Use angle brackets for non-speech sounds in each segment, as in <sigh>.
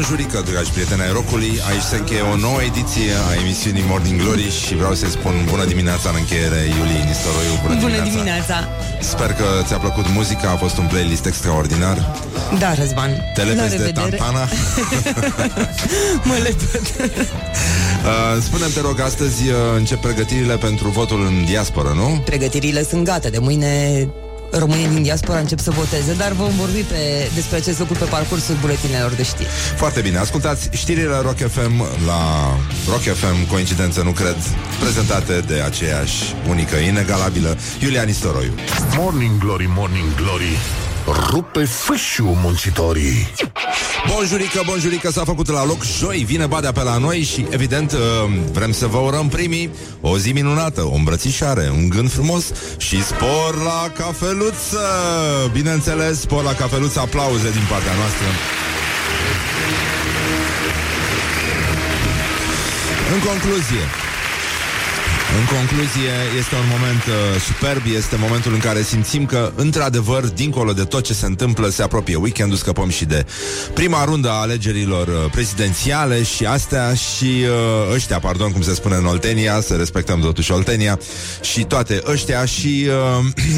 Bonjurică, dragi prieteni ai rocului. Aici se încheie o nouă ediție a emisiunii Morning Glory Și vreau să-i spun bună dimineața în încheiere Iulie Nistoroiu. Bună, bună dimineața. dimineața. Sper că ți-a plăcut muzica A fost un playlist extraordinar. Da, Răzvan. Te lepezi de Tantana? <laughs> Mă lepăd <laughs> uh, Spune-mi, te rog, astăzi uh, încep pregătirile pentru votul în diasporă, nu? Pregătirile sunt gata De mâine românii din diaspora încep să voteze, dar vom vorbi pe, despre acest lucru pe parcursul buletinelor de știri. Foarte bine, ascultați știrile Rock FM la Rock FM, coincidență nu cred, prezentate de aceeași unică, inegalabilă, Iulia Nistoroiu. Morning Glory, Morning Glory, rupe fâșiu muncitorii. Bonjurică, bonjurică, s-a făcut la loc joi, vine Badea pe la noi și evident uh, vrem să vă urăm primii o zi minunată, o îmbrățișare, un gând frumos și spor la cafeluță! Bineînțeles, spor la cafeluță, aplauze din partea noastră. În concluzie, în concluzie, este un moment uh, superb, este momentul în care simțim că, într-adevăr, dincolo de tot ce se întâmplă, se apropie weekendul, scăpăm și de prima rundă a alegerilor uh, prezidențiale și astea și uh, ăștia, pardon, cum se spune în Oltenia, să respectăm totuși Oltenia, și toate ăștia și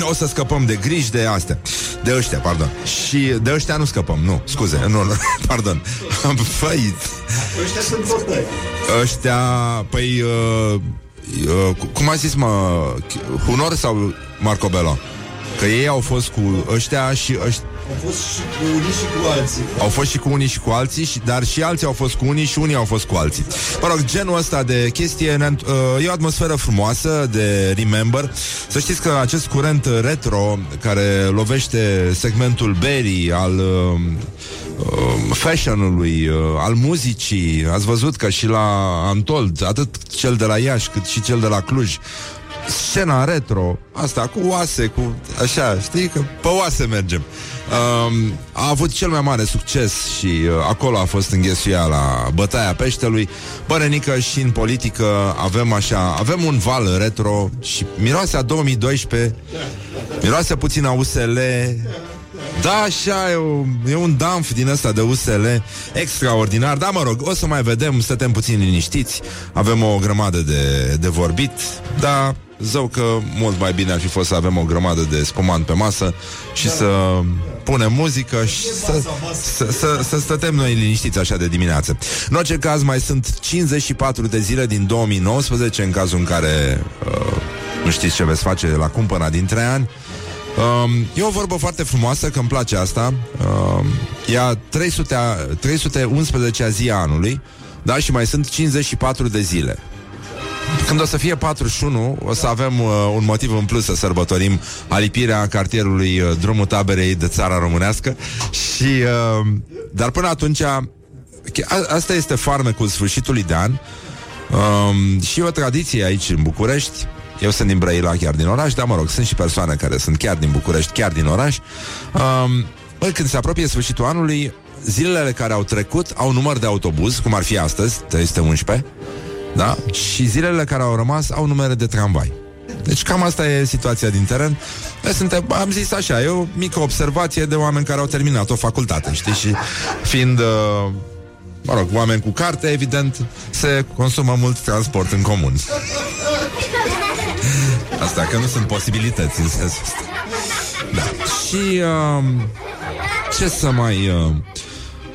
uh, <clears throat> o să scăpăm de griji de astea, de ăștia, pardon. Și de ăștia nu scăpăm, nu, scuze, nu, nu <laughs> pardon. <laughs> Păi... Ăștia sunt vorbări. Ăștia, păi... Uh, uh, cum a zis, mă, Hunor sau Marcobello? Că ei au fost cu ăștia și ăștia au fost și cu unii și cu alții. Au fost și cu unii și cu alții, și, dar și alții au fost cu unii și unii au fost cu alții. Mă rog, genul ăsta de chestie uh, e o atmosferă frumoasă de remember. Să știți că acest curent retro care lovește segmentul Berry al uh, uh, fashionului, uh, al muzicii, ați văzut că și la Antold, atât cel de la Iași cât și cel de la Cluj, scena retro, asta cu oase, cu așa, știi, că pe oase mergem. Um, a avut cel mai mare succes și uh, acolo a fost înghesuia la bătaia peștelui. Bărănică și în politică avem așa, avem un val retro și miroase a 2012, miroase puțin a USL, da, așa, e, o, e un damf din ăsta de USL extraordinar, dar mă rog, o să mai vedem, stătem puțin liniștiți, avem o grămadă de, de vorbit, dar zău că mult mai bine ar fi fost să avem o grămadă de spumant pe masă și să punem muzică și să, să, să, să stătem noi liniștiți așa de dimineață. În orice caz, mai sunt 54 de zile din 2019 în cazul în care uh, nu știți ce veți face la cumpăna din 3 ani. Um, e o vorbă foarte frumoasă, că îmi place asta. Um, e a 300, 311 zi a anului, da, și mai sunt 54 de zile. Când o să fie 41, o să avem uh, un motiv în plus să sărbătorim alipirea cartierului uh, Drumul Taberei de țara românească și, uh, dar până atunci a, asta este farmecul sfârșitului de an um, și o tradiție aici în București eu sunt din Brăila, chiar din oraș, dar mă rog, sunt și persoane care sunt chiar din București, chiar din oraș. Um, bă, când se apropie sfârșitul anului, zilele care au trecut au număr de autobuz, cum ar fi astăzi, 311, da? Și zilele care au rămas au numere de tramvai. Deci cam asta e situația din teren. Noi suntem, am zis așa, e o mică observație de oameni care au terminat o facultate, știi? Și fiind, uh, mă rog, oameni cu carte, evident, se consumă mult transport în comun. Asta, că nu sunt posibilități în sensul ăsta. Da. Și uh, ce să mai... Uh,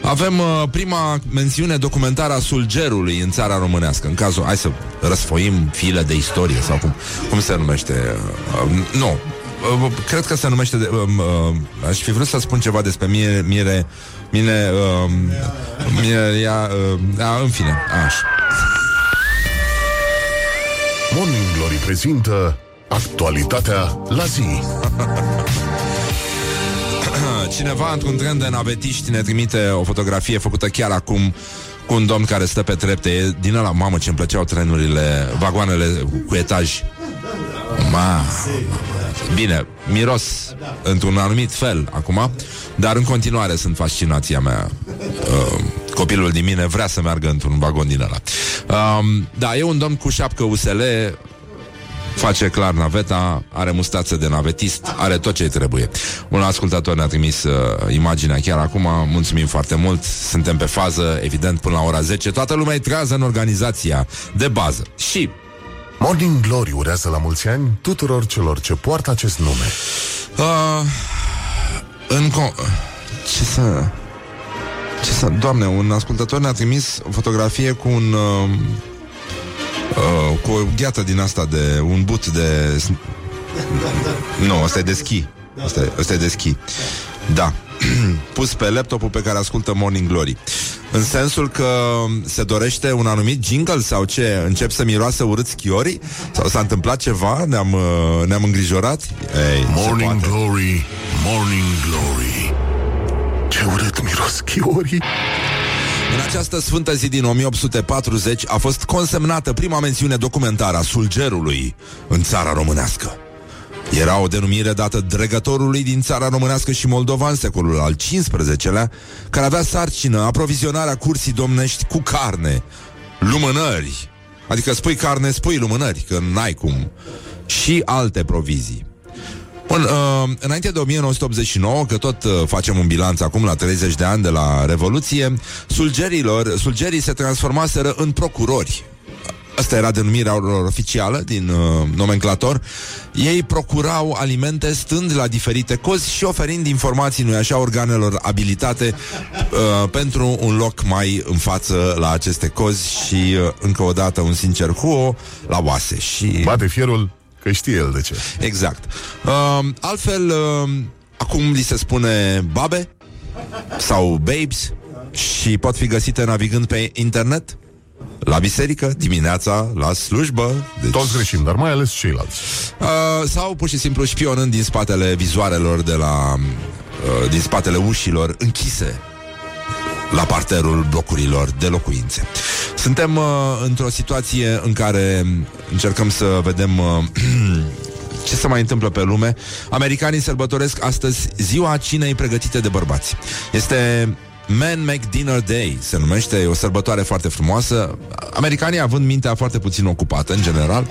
avem uh, prima mențiune documentară a sulgerului în țara românească. În cazul, hai să răsfoim file de istorie sau cum, cum se numește. Uh, nu, uh, cred că se numește de, uh, uh, aș fi vrut să spun ceva despre mie, mire, mine, uh, mine, ia, uh, ia, în fine, așa. Morning Glory prezintă actualitatea la zi. <clears throat> Cineva într-un tren de navetiști ne trimite o fotografie făcută chiar acum cu un domn care stă pe trepte. E din ăla, mamă, ce îmi plăceau trenurile, vagoanele cu etaj. Ma, bine, miros într-un anumit fel acum, dar în continuare sunt fascinația mea. Uh, copilul din mine vrea să meargă într-un vagon din ăla. Um, da, e un domn cu șapcă USL, face clar naveta, are mustață de navetist, are tot ce trebuie. Un ascultător ne-a trimis uh, imaginea chiar acum, mulțumim foarte mult, suntem pe fază, evident, până la ora 10, toată lumea e trează în organizația de bază. Și Morning Glory urează la mulți ani tuturor celor ce poartă acest nume. Uh, în co- ce să... Ce să... Doamne, un ascultător ne-a trimis o fotografie cu un... Uh, uh, cu o gheată din asta de... Un but de... Nu, ăsta e de schi. Ăsta e, ăsta e de schi. Da. <clears throat> Pus pe laptopul pe care ascultă Morning Glory. În sensul că se dorește un anumit jingle sau ce? Încep să miroasă urât schiorii? Sau s-a întâmplat ceva? Ne-am, uh, ne-am îngrijorat? Ei, se Morning poate. Glory, Morning Glory. Ce urât miros chiorii. În această sfântă zi din 1840 a fost consemnată prima mențiune documentară a sulgerului în țara românească. Era o denumire dată dregătorului din țara românească și moldovan secolul al XV-lea, care avea sarcină aprovizionarea cursii domnești cu carne, lumânări, adică spui carne, spui lumânări, că n-ai cum, și alte provizii. Bun, uh, înainte de 1989, că tot uh, facem un bilanț acum la 30 de ani de la Revoluție, sulgerilor, sulgerii se transformaseră în procurori. Asta era denumirea lor oficială din uh, nomenclator. Ei procurau alimente stând la diferite cozi și oferind informații, nu așa, organelor abilitate uh, pentru un loc mai în față la aceste cozi și uh, încă o dată un sincer huo la oase. Și Bate fierul că știe el de ce. Exact. Uh, altfel, uh, acum li se spune babe sau babes și pot fi găsite navigând pe internet, la biserică, dimineața, la slujbă. Deci, Toți greșim, dar mai ales ceilalți. uh, sau pur și simplu șpionând din spatele vizoarelor de la... Uh, din spatele ușilor închise la parterul blocurilor de locuințe. Suntem uh, într-o situație în care încercăm să vedem uh, <clears throat> ce se mai întâmplă pe lume. Americanii sărbătoresc astăzi ziua cinei pregătite de bărbați. Este Man Make Dinner Day se numește, e o sărbătoare foarte frumoasă. Americanii, având mintea foarte puțin ocupată, în general,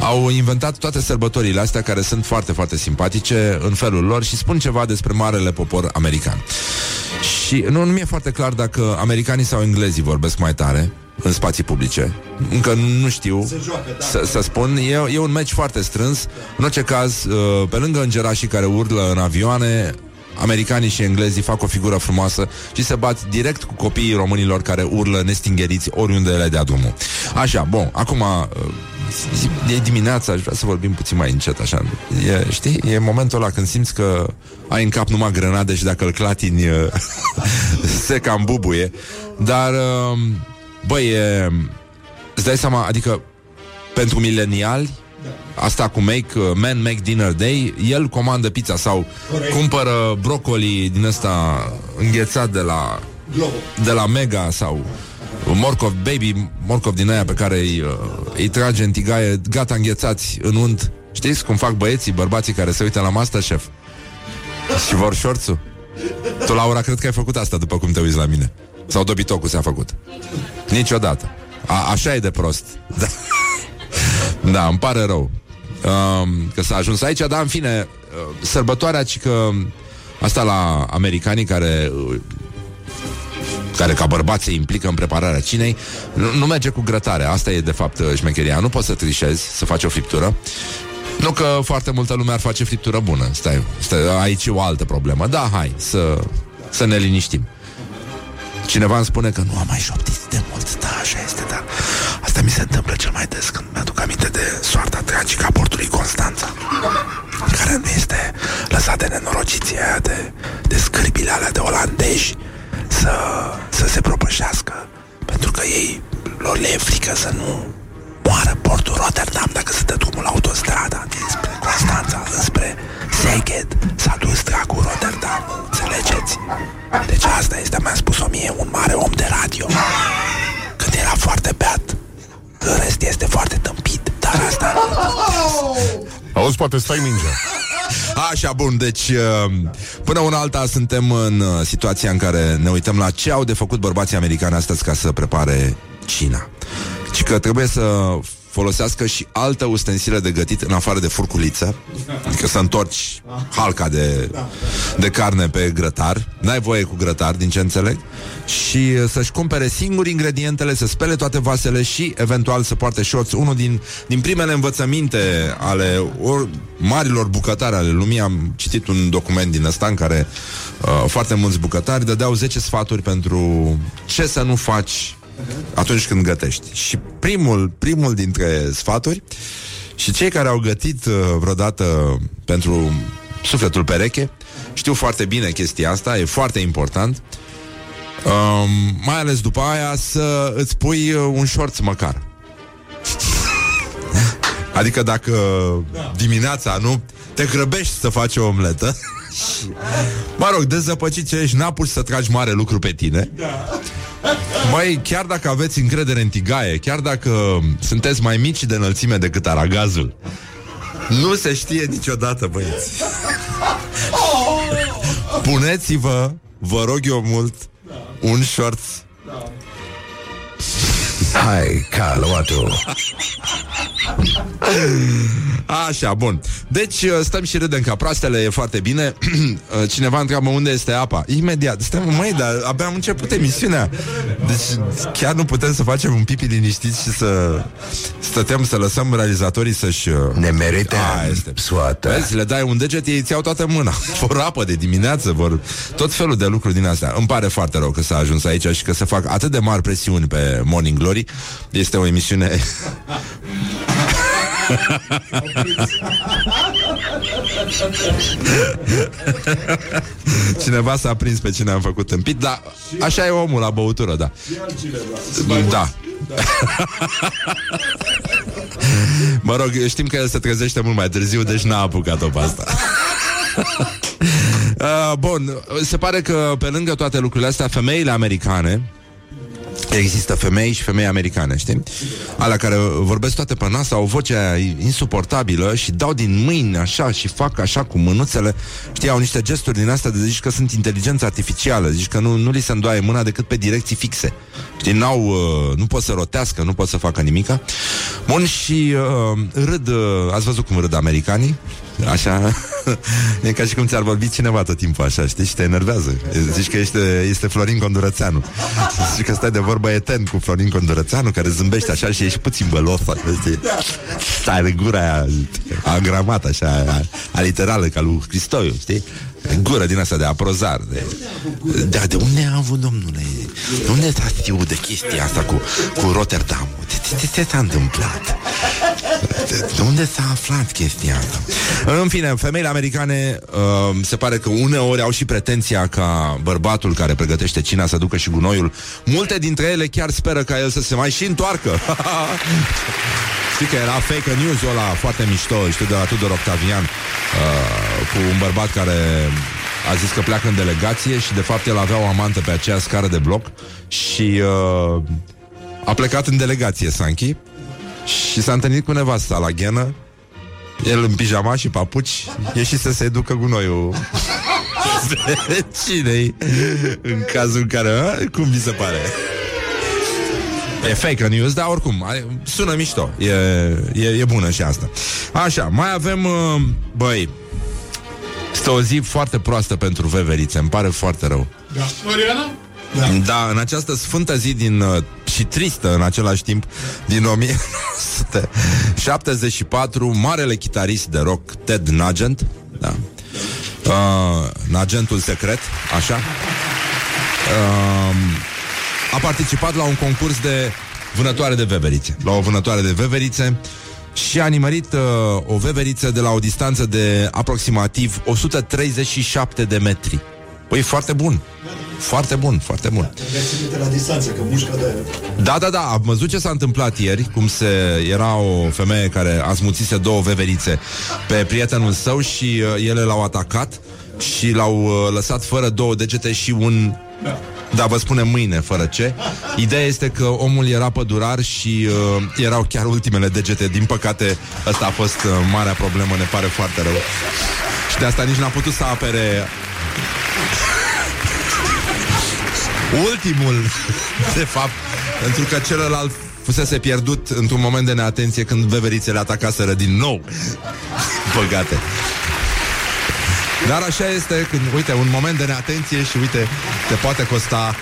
au inventat toate sărbătorile astea care sunt foarte, foarte simpatice în felul lor și spun ceva despre marele popor american. Și nu, nu mi-e foarte clar dacă americanii sau englezii vorbesc mai tare în spații publice. Încă nu știu joacă, da. să, să spun. E, e un meci foarte strâns. În orice caz, uh, pe lângă îngerașii care urlă în avioane, americanii și englezii fac o figură frumoasă și se bat direct cu copiii românilor care urlă nestingeriți oriunde le dea drumul. Așa, bun, acum uh, e dimineața, aș vrea să vorbim puțin mai încet, așa. E, știi, e momentul ăla când simți că ai în cap numai grenade și dacă îl clatini uh, <laughs> se cam bubuie. Dar, uh, băi, e, îți dai seama, adică pentru mileniali Asta cu make, uh, Man Make Dinner Day El comandă pizza sau Corect. Cumpără brocoli din ăsta Înghețat de la Globo. De la Mega sau Morcov, baby morcov din aia pe care îi, uh, îi trage în tigaie Gata înghețați în unt. Știți cum fac băieții, bărbații care se uită la Masterchef? Și vor șorțul Tu, Laura, cred că ai făcut asta După cum te uiți la mine. Sau dobitocul s-a făcut. Niciodată. A, Așa e de prost. Da <laughs> da, îmi pare rău um, Că s-a ajuns aici Dar în fine, uh, sărbătoarea ci că Asta la americanii care uh, care ca bărbați se implică în prepararea cinei, nu, nu merge cu grătare. Asta e de fapt uh, șmecheria. Nu poți să trișezi, să faci o friptură. Nu că foarte multă lume ar face friptură bună. Stai, stai aici e o altă problemă. Da, hai, să, să ne liniștim. Cineva îmi spune că nu am mai șoptit de mult Da, așa este, dar Asta mi se întâmplă cel mai des Când mi-aduc aminte de soarta tragică a portului Constanța Care nu este lăsat de nenorociții aia De, de scârbile alea de olandezi să, să se propășească Pentru că ei lor le e frică să nu moară portul Rotterdam Dacă se dă drumul la autostrada Dinspre Constanța înspre Szeged S-a dus dracu Rotterdam Înțelegeți? Deci asta este, mi-a spus-o mie un mare om de radio Când era foarte beat În rest este foarte tâmpit Dar asta Auzi, poate stai mingea. Așa, bun, deci uh, până una alta suntem în uh, situația în care ne uităm la ce au de făcut bărbații americani astăzi ca să prepare China. Și că trebuie să folosească și altă ustensile de gătit în afară de furculiță, adică să întorci halca de, de carne pe grătar, n-ai voie cu grătar, din ce înțeleg, și uh, să-și cumpere singur ingredientele, să spele toate vasele și eventual să poarte șorți. Unul din, din primele învățăminte ale or, marilor bucătari ale lumii, am citit un document din ăsta în care uh, foarte mulți bucătari dădeau 10 sfaturi pentru ce să nu faci atunci când gătești. Și primul, primul dintre sfaturi și cei care au gătit uh, vreodată pentru sufletul pereche știu foarte bine chestia asta, e foarte important. Um, mai ales după aia să îți pui uh, un șorț măcar. <laughs> adică dacă dimineața nu te grăbești să faci o omletă <laughs> Mă rog, dezăpăcit ce ești, n-apuci să tragi mare lucru pe tine. Mai chiar dacă aveți încredere în tigaie Chiar dacă sunteți mai mici de înălțime decât aragazul Nu se știe niciodată, băieți. Puneți-vă, vă rog eu mult Un short Hai, Caluatu Așa, bun. Deci uh, stăm și râdem ca proastele, e foarte bine. <clears throat> Uh, cineva întreabă unde este apa. Imediat. Stai, măi, dar abia am început emisiunea. Deci chiar nu putem să facem un pipi liniștit și să stătem să lăsăm realizatorii să-și... uh, Ne merită A, este. soată Vezi, le dai un deget, ei îți iau toată mâna. <laughs> Vor apă de dimineață, vor tot felul de lucruri din astea. Îmi pare foarte rău că s-a ajuns aici și că se fac atât de mari presiuni pe Morning Glory. Este o emisiune <laughs> Cineva s-a prins pe cine am făcut tâmpit Dar așa e omul la băutură, da. Da. Mă rog, știm că el se trezește mult mai târziu Deci n-a apucat-o pe asta. Uh, <laughs> Bun, se pare că pe lângă toate lucrurile astea Femeile americane Există femei și femei americane, știi? Alea care vorbesc toate pe nas, au vocea insuportabilă și dau din mâini așa și fac așa cu mânuțele. Știi, au niște gesturi din astea de zici că sunt inteligență artificială, zici că nu, nu li se îndoaie mâna decât pe direcții fixe. Știi, n-au, uh, nu pot să rotească, nu pot să facă nimica. Bun, și uh, râd, uh, ați văzut cum râd americanii? Așa <laughs> E ca și cum ți-ar vorbi cineva tot timpul așa Știi? Și te enervează Zici că este, este Florin Condurățeanu Zici că stai de vorbă etern cu Florin Condurățeanu Care zâmbește așa și ești puțin bălos știi? Stai de gura aia Agramată așa Aliterală ca lui Cristoiu Știi? Gură din asta de aprozar de... Da, de unde a avut domnule? De unde s-a știut de chestia asta cu, cu Rotterdam? De ce, ce s-a întâmplat? De, de unde s-a aflat chestia asta? În fine, femeile americane uh, se pare că uneori au și pretenția ca bărbatul care pregătește cina să ducă și gunoiul. Multe dintre ele chiar speră ca el să se mai și întoarcă. <laughs> Știi că era fake news-ul ăla foarte mișto, știu, de la Tudor Octavian, uh, cu un bărbat care a zis că pleacă în delegație și de fapt el avea o amantă pe aceea scară de bloc și uh, a plecat în delegație, Sanchi, și s-a întâlnit cu nevasta la ghenă, el în pijama și papuci, ieși să se ducă gunoiul. <laughs> cine în cazul în care, a? cum vi se pare? E fake news, dar oricum are- Sună mișto. E, e, e bună și asta. Așa, mai avem uh, Băi Este o zi foarte proastă pentru veverițe Îmi pare foarte rău. Da. Mariana? da, în această sfântă zi din, uh, și tristă în același timp, din <laughs> 1974, marele chitarist de rock Ted Nugent, da, uh, Nugentul secret, așa, uh, a participat la un concurs de vânătoare de veverițe, la o vânătoare de veverițe și a nimerit uh, o veveriță de la o distanță de aproximativ 137 de metri. Păi, foarte bun. Foarte bun, foarte bun. Trebuie să ținute la distanță, că mușca de aia. Da, da, da, am văzut ce s-a întâmplat ieri Cum se, era o femeie care a smuțise două veverițe Pe prietenul său și uh, ele l-au atacat Și l-au uh, lăsat fără două degete și un da, vă spune mâine, fără ce. Ideea este că omul era pădurar Și uh, erau chiar ultimele degete. Din păcate, asta a fost uh, marea problemă Ne pare foarte rău. Și de asta nici n-a putut să apere Ultimul De fapt. Pentru că celălalt fusese pierdut într-un moment de neatenție când veverițele atacaseră din nou. Păcate. Dar așa este când, uite, un moment de neatenție și uite, te poate costa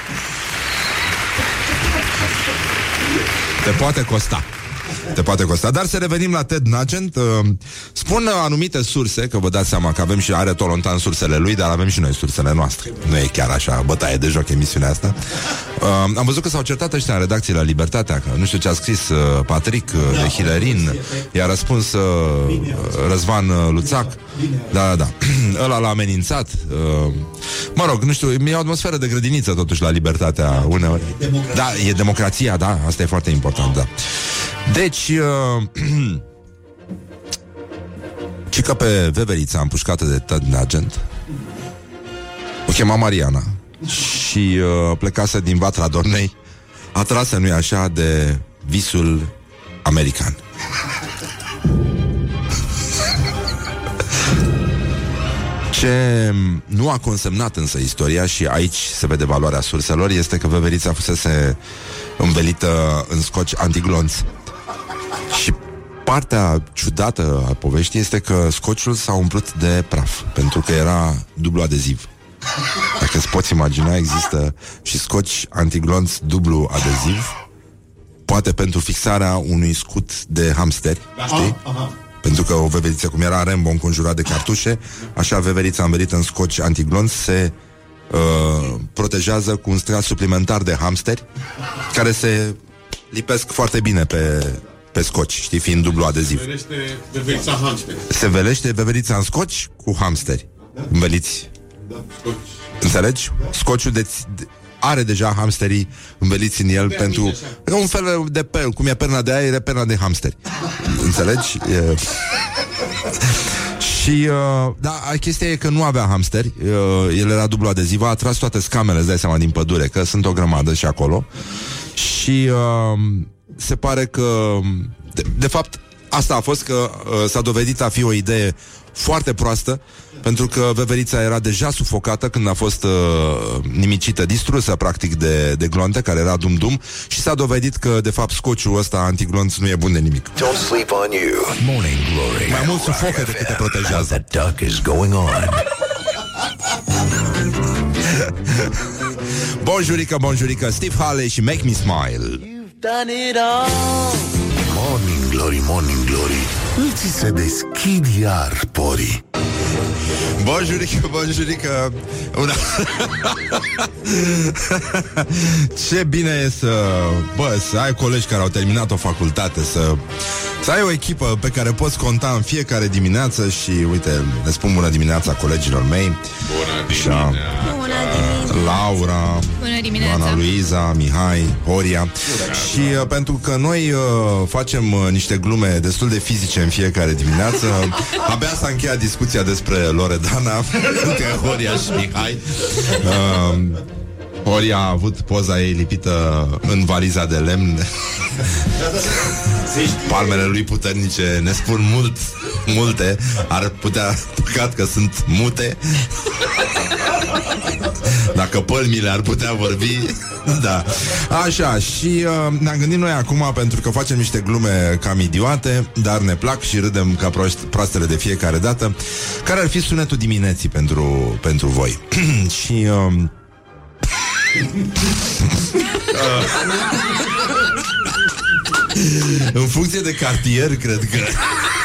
te poate costa. Te poate costa. Dar să revenim la Ted Nugent. Uh, spun anumite surse, că vă dați seama că avem și are Tolontan sursele lui, dar avem și noi sursele noastre. Nu e chiar așa bătaie de joc emisiunea asta. Uh, am văzut că s-au certat ăștia în redacție la Libertatea, că nu știu ce a scris uh, Patrick uh, de Hilerin, i-a răspuns uh, Răzvan uh, Luțac. Da, da, da. <clears throat> Ăla l-a amenințat. Uh, mă rog, nu știu, e o atmosferă de grădiniță totuși la Libertatea uneori. Da, e democrația, da, asta e foarte important, da. Deci, uh, <clears throat> cică pe veverița împușcată de Ted Nugent, o chema Mariana și uh, plecase din Vatra Dornei, atrasă, nu-i așa, de visul american. <laughs> Ce nu a consemnat însă istoria și aici se vede valoarea surselor este că veverița fusese învelită în scoci antiglonți. Și partea ciudată a poveștii este că scociul s-a umplut de praf, pentru că era dublu adeziv. Dacă îți poți imagina, există și scoci antiglonți dublu adeziv, poate pentru fixarea unui scut de hamsteri, știi? Pentru că o veveriță, cum era Rambo înconjurat de cartușe, așa veverița învelită în scoci antiglonți se uh, protejează cu un strat suplimentar de hamsteri care se lipesc foarte bine pe, pe scoci, știi, fiind dublu adeziv. Vedește bebeița hamster. Se velește veverița în scoci cu hamsteri înveliți. Da, scoci. Înțelegi? Scociul de, de, are deja hamsterii înveliți în el Pe pentru... mine, așa. E un fel de pel, cum e perna de aer, e perna de hamsteri. Înțelegi? E... <laughs> Și, uh, da, chestia e că nu avea hamsteri, uh, el era dublu adeziv, a atras toate scamele, îți dai seama, din pădure, că sunt o grămadă și acolo. Și uh, se pare că, de, de fapt, asta a fost că uh, s-a dovedit a fi o idee foarte proastă, pentru că veverița era deja sufocată când a fost uh, nimicită, distrusă practic de, de glonte, care era dum-dum, și s-a dovedit că, de fapt, scociul ăsta antiglonț nu e bun de nimic. Don't sleep on you. Morning Glory. Mai mult sufocă decât te protejează. The duck is going on. Bonjurică, bonjurică, Steve Harley și Make Me Smile. Morning Glory, Morning Glory. Îți se deschid iar porii Bonjurică, bonjurică Una... <laughs> Ce bine e să Bă, să ai colegi care au terminat o facultate Să, să ai o echipă pe care poți conta în fiecare dimineață Și uite, le spun bună dimineața colegilor mei Bună Așa. dimineața. Bună dimineața! Laura Bună dimineața! Ana Luiza, Mihai, Horia Și uh, pentru că noi uh, facem uh, niște glume destul de fizice în fiecare dimineață <laughs> Abia s-a încheiat discuția despre Loredana Între <laughs> Horia și Mihai. Uh, Horia a avut poza ei lipită în valiza de lemn. <laughs> Palmele lui puternice ne spun mult, multe. Ar putea, păcat că sunt mute <laughs> Dacă pălmile ar putea vorbi. <laughs> Da. Așa, și uh, ne-am gândit noi acum Pentru că facem niște glume cam idiote Dar ne plac și râdem ca proști, proastele de fiecare dată. Care ar fi sunetul dimineții pentru, pentru voi? <clears throat> Și uh, <laughs> În funcție de cartier, cred că.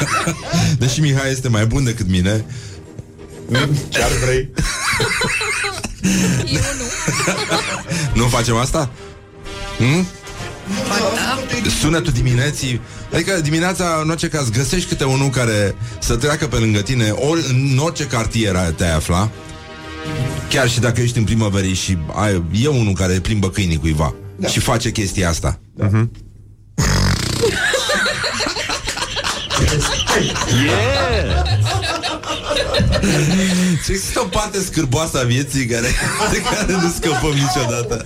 <laughs> Deși Mihai este mai bun decât mine. Ce-ar vrei? Eu nu. <laughs> Nu facem asta? Hmm? Sunetul dimineții Adică dimineața, în orice caz, găsești câte unul care să treacă pe lângă tine Ori în orice cartier te-ai afla Chiar și dacă ești în primăverii și ai, e unul care plimbă câinii cuiva da. Și face chestia asta Mhm. <laughs> Și <laughs> există o parte scârboasă a vieții care, de care nu scăpăm niciodată.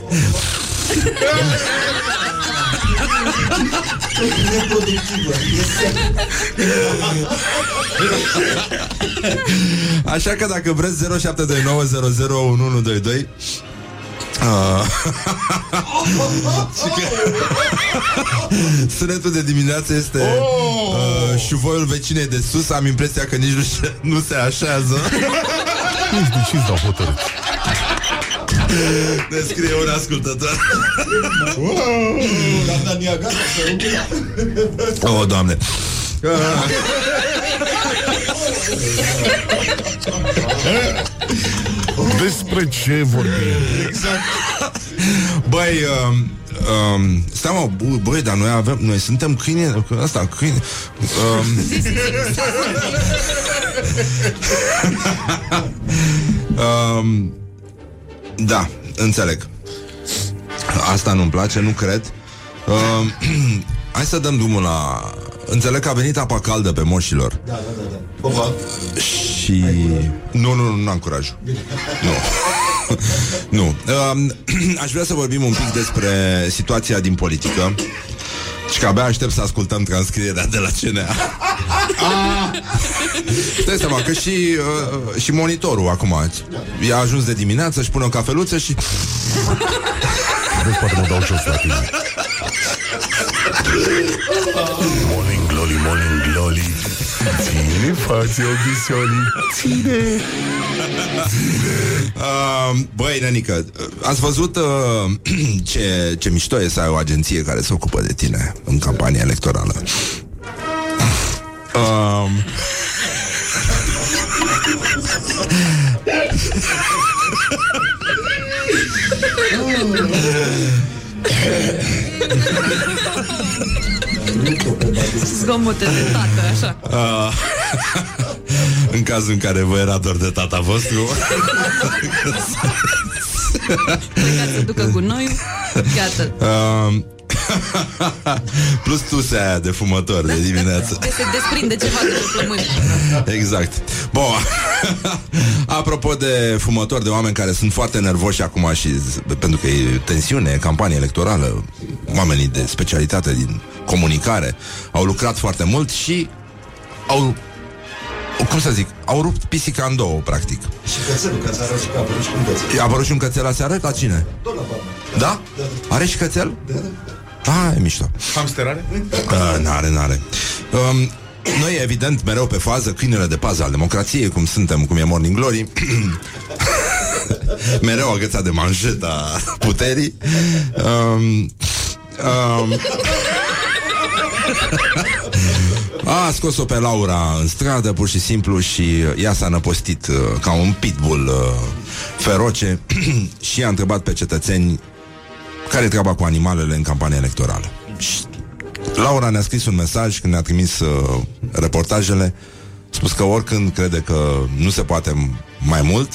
Neproductivă. Așa că dacă vreți 0729001122 Uh, și că Sunetul de dimineață este uh, șuvoiul vecinei de sus. Am impresia că nici nu, se- nu se așează Nici decis dau hotărât. Ne scrie un ascultător. Doamna Niagara, să Oh, doamne Despre ce vorbim? Băi, um, um, stai mă, bă, băi, dar noi avem, noi suntem câini, asta, câini. Um, <laughs> um, da, înțeleg. Asta nu-mi place, nu cred. Um, <clears throat> hai să dăm drumul la... Înțeleg că a venit apa caldă pe moșilor. Da, da, da, da. Opa. Și... Nu, nu, nu, n-am curajul. Nu. <laughs> nu. Um, <clears throat> aș vrea să vorbim un pic despre situația din politică. Și că abia aștept să ascultăm transcrierea de la CNA. Stai seama că și, uh, și monitorul acum I-a ajuns de dimineață, își pune o cafeluță și Vezi, poate mă dau jos la tine. <laughs> Morning glory, morning glory. Ține față, obișoli. Ține. Uh, băi, Nenică, ați văzut uh, <clears throat> ce, ce mișto e să ai o agenție care se ocupă de tine în campania electorală? Um, <laughs> Zgomote de tată, așa. uh, <laughs> în cazul în care vă era dor de tata vostru Plecat să ducă gunoiul. Gata. uh, <laughs> Plus tu aia de fumător de dimineață De se desprinde ceva de pe plămâni. Exact. Bun. <laughs> Apropo de fumători, de oameni care sunt foarte nervoși acum și z- pentru că e tensiune, e campanie electorală, oamenii de specialitate din comunicare au lucrat foarte mult și au cum să zic, au rupt pisica în două, practic. Și cățelul, că ți-a și că a apărut și cu un cățel. A apărut și un cățel aseară? La cine? Tot la palmă. Da? Are și cățel? Da, da. Ah, e mișto. Hamster are? Uh, n-are, n-are. Um, noi, evident, mereu pe fază, câinele de pază al democrației, cum suntem, cum e Morning Glory, <clears throat> mereu agățat de manjeta puterii. Um, um, a scos-o pe Laura în stradă, pur și simplu, și ea s-a năpostit uh, ca un pitbull uh, feroce <clears throat> și a întrebat pe cetățeni care e treaba cu animalele în campania electorală. Și Laura ne-a scris un mesaj când ne-a trimis uh, reportajele, a spus că oricând crede că nu se poate mai mult,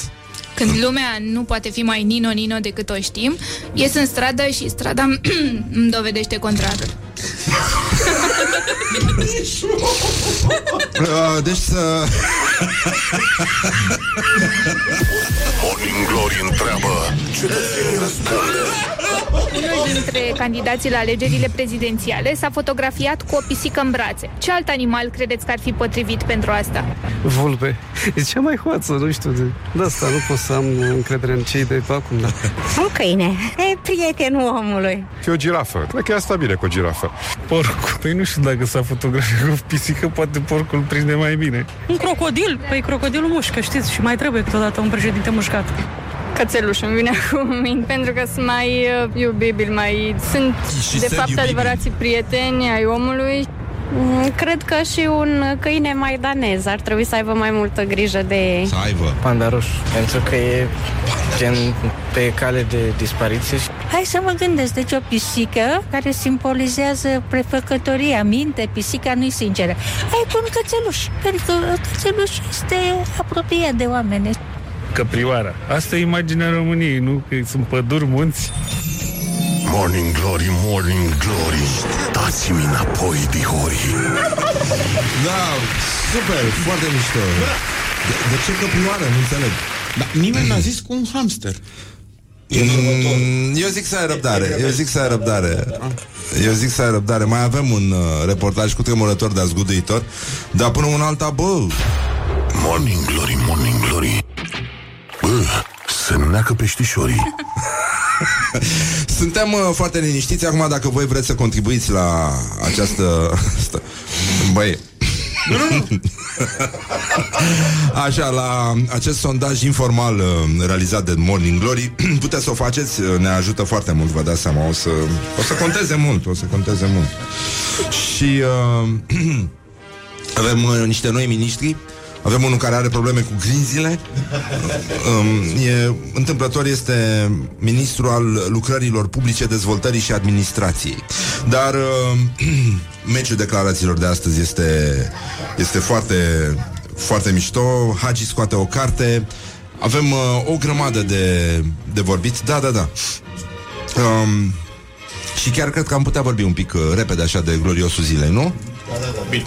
Când lumea nu poate fi mai nino-nino decât o știm, ies în stradă și strada <clears throat> îmi dovedește contrarul. <laughs> uh, deci să... Morning glory întreabă. Cetățenii răspunde. Unul dintre candidații la alegerile prezidențiale s-a fotografiat cu o pisică în brațe. Ce alt animal credeți că ar fi potrivit pentru asta? Vulpe. E cea mai hoață, nu știu, de, de asta nu pot să am încredere în cei de pe acum, da. Un câine. E prietenul omului. Și o girafă. Cred că e asta bine cu o girafă. Porcul. Păi nu știu dacă s-a fotografiat cu pisică, poate porcul prinde mai bine. Un crocodil? Păi crocodilul mușcă, știți, și mai trebuie câteodată un președinte mușcat. Cățeluș îmi vine <laughs> acum minte, pentru că sunt mai uh, iubibili, mai... Sunt, Și de sunt fapt, iubibili. adevărații prieteni ai omului. Mm, Cred că și un câine maidanez ar trebui să aibă mai multă grijă de ei. Să aibă. Panda roșu, pentru că e gen pe cale de dispariție și Hai să mă gândesc, deci o pisică care simbolizează prefăcătoria, minte, pisica nu-i sinceră. Hai pun cățeluș, pentru că cățeluș este apropiat de oameni. Căprioara. Asta e imaginea României, nu? Că sunt păduri, munți. Morning glory, morning glory. Dați-mi înapoi, dihorii. Da, super, foarte mișto. De, de ce căprioară? Nu înțeleg. Dar nimeni n-a zis cu un hamster. Mm, Eu zic să ai răbdare Eu zic să ai răbdare Eu zic să ai răbdare Mai avem un uh, reportaj cu tremurător de azguduitor Dar până un alta, bă Morning glory, morning glory. Bă, se neacă peștișorii. <laughs> Suntem uh, foarte liniștiți. Acum dacă voi vreți să contribuiți la această... <laughs> Stă- Băi, <laughs> Așa, la acest sondaj informal uh, realizat de Morning Glory, <clears throat> puteți să o faceți, uh, ne ajută foarte mult, vă dați seama, o să, o să conteze mult, o să conteze mult. Și uh, <clears throat> avem uh, niște noi miniștri, avem unul care are probleme cu grinzile. Um, e, întâmplător este ministru al lucrărilor publice, dezvoltării și administrației. Dar uh, <clears throat> meciul declarațiilor de astăzi este, este foarte, foarte mișto. Hagi scoate o carte. Avem uh, o grămadă de, de vorbit. Da, da, da. Um, și chiar cred că am putea vorbi un pic uh, repede așa de gloriosul zilei, nu?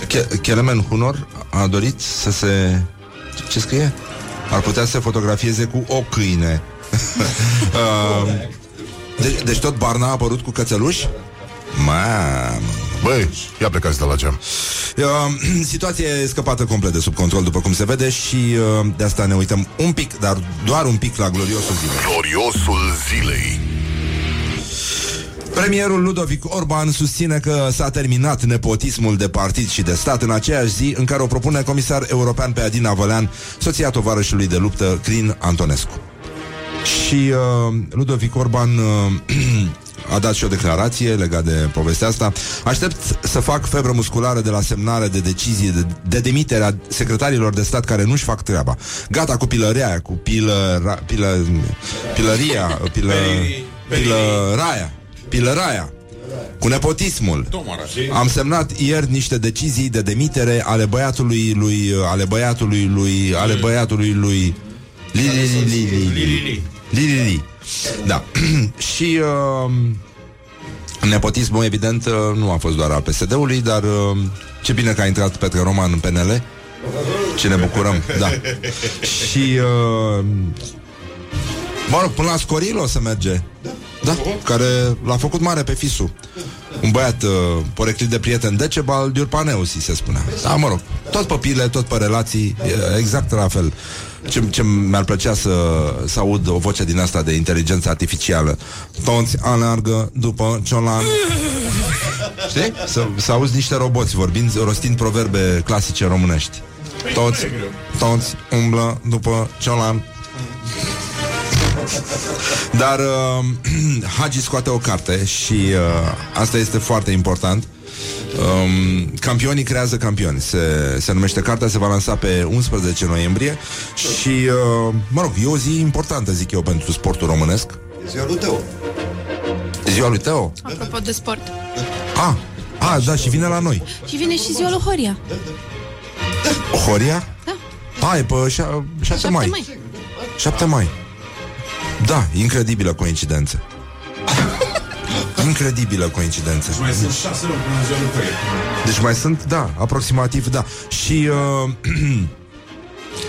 Che- Kelemen Hunor a dorit să se... Ce scrie? Ar putea să se fotografieze cu o câine. <laughs> uh, de- deci tot Barna a apărut cu cățeluși? Mamă. Băi, ia plecați de la geam. Uh, <clears throat> situația e scăpată complet de sub control, după cum se vede, și uh, de asta ne uităm un pic, dar doar un pic la gloriosul zilei. Gloriosul zilei. Premierul Ludovic Orban susține că s-a terminat nepotismul de partid și de stat în aceeași zi în care o propune comisar european pe Adina Vălean, soția tovarășului de luptă Crin Antonescu. Și uh, Ludovic Orban uh, <clears throat> a dat și o declarație legat de povestea asta. Aștept să fac febră musculară de la semnare de decizie de, de demitere a secretarilor de stat care nu-și fac treaba. Gata cu pilărea aia, cu pilă, pilă, pilăria, pilă, pilăraia, pilăraia. Cu nepotismul. Am semnat ieri niște decizii de demitere ale băiatului lui, ale băiatului lui, ale băiatului lui Li, li, li, li, li, li. Li, li, li. Da. <clears throat> Și uh, nepotismul, evident, uh, nu a fost doar al PSD-ului, dar uh, ce bine că a intrat Petre Roman în PNL. Ce ne bucurăm, da. <laughs> Și uh, Mă rog, până la Scoril o să merge Da, care l-a făcut mare pe Fisu. Un băiat uh, poreclit de prieten Decebal Diurpaneusi se spunea. Da, mă rog, tot pe pile, tot pe relații e Exact la fel. Ce, ce mi-ar plăcea să, să aud o voce din asta de inteligență artificială. Toți alergă după ciolan. Știi? Să, să auzi niște roboți vorbind, rostind proverbe clasice românești. Toți, toți umblă după ciolan dar uh, <clears throat> Hagi scoate o carte și uh, asta este foarte important. Um, campionii creează campioni se, se numește cartea, se va lansa pe 11 noiembrie Și, uh, mă rog, e o zi importantă, zic eu, pentru sportul românesc Ziua lui Teo. Ziua lui Teo? Apropo de sport. Ah, ah, da, și vine la noi Și vine și ziua lui Horia. Horia? Da. Ah, e pe 7 mai. mai. 7 mai Da, incredibilă coincidență <laughs> Incredibilă coincidență Mai sunt șase luni până la ziua lui Horia. Deci mai sunt, da, aproximativ, da. Și uh,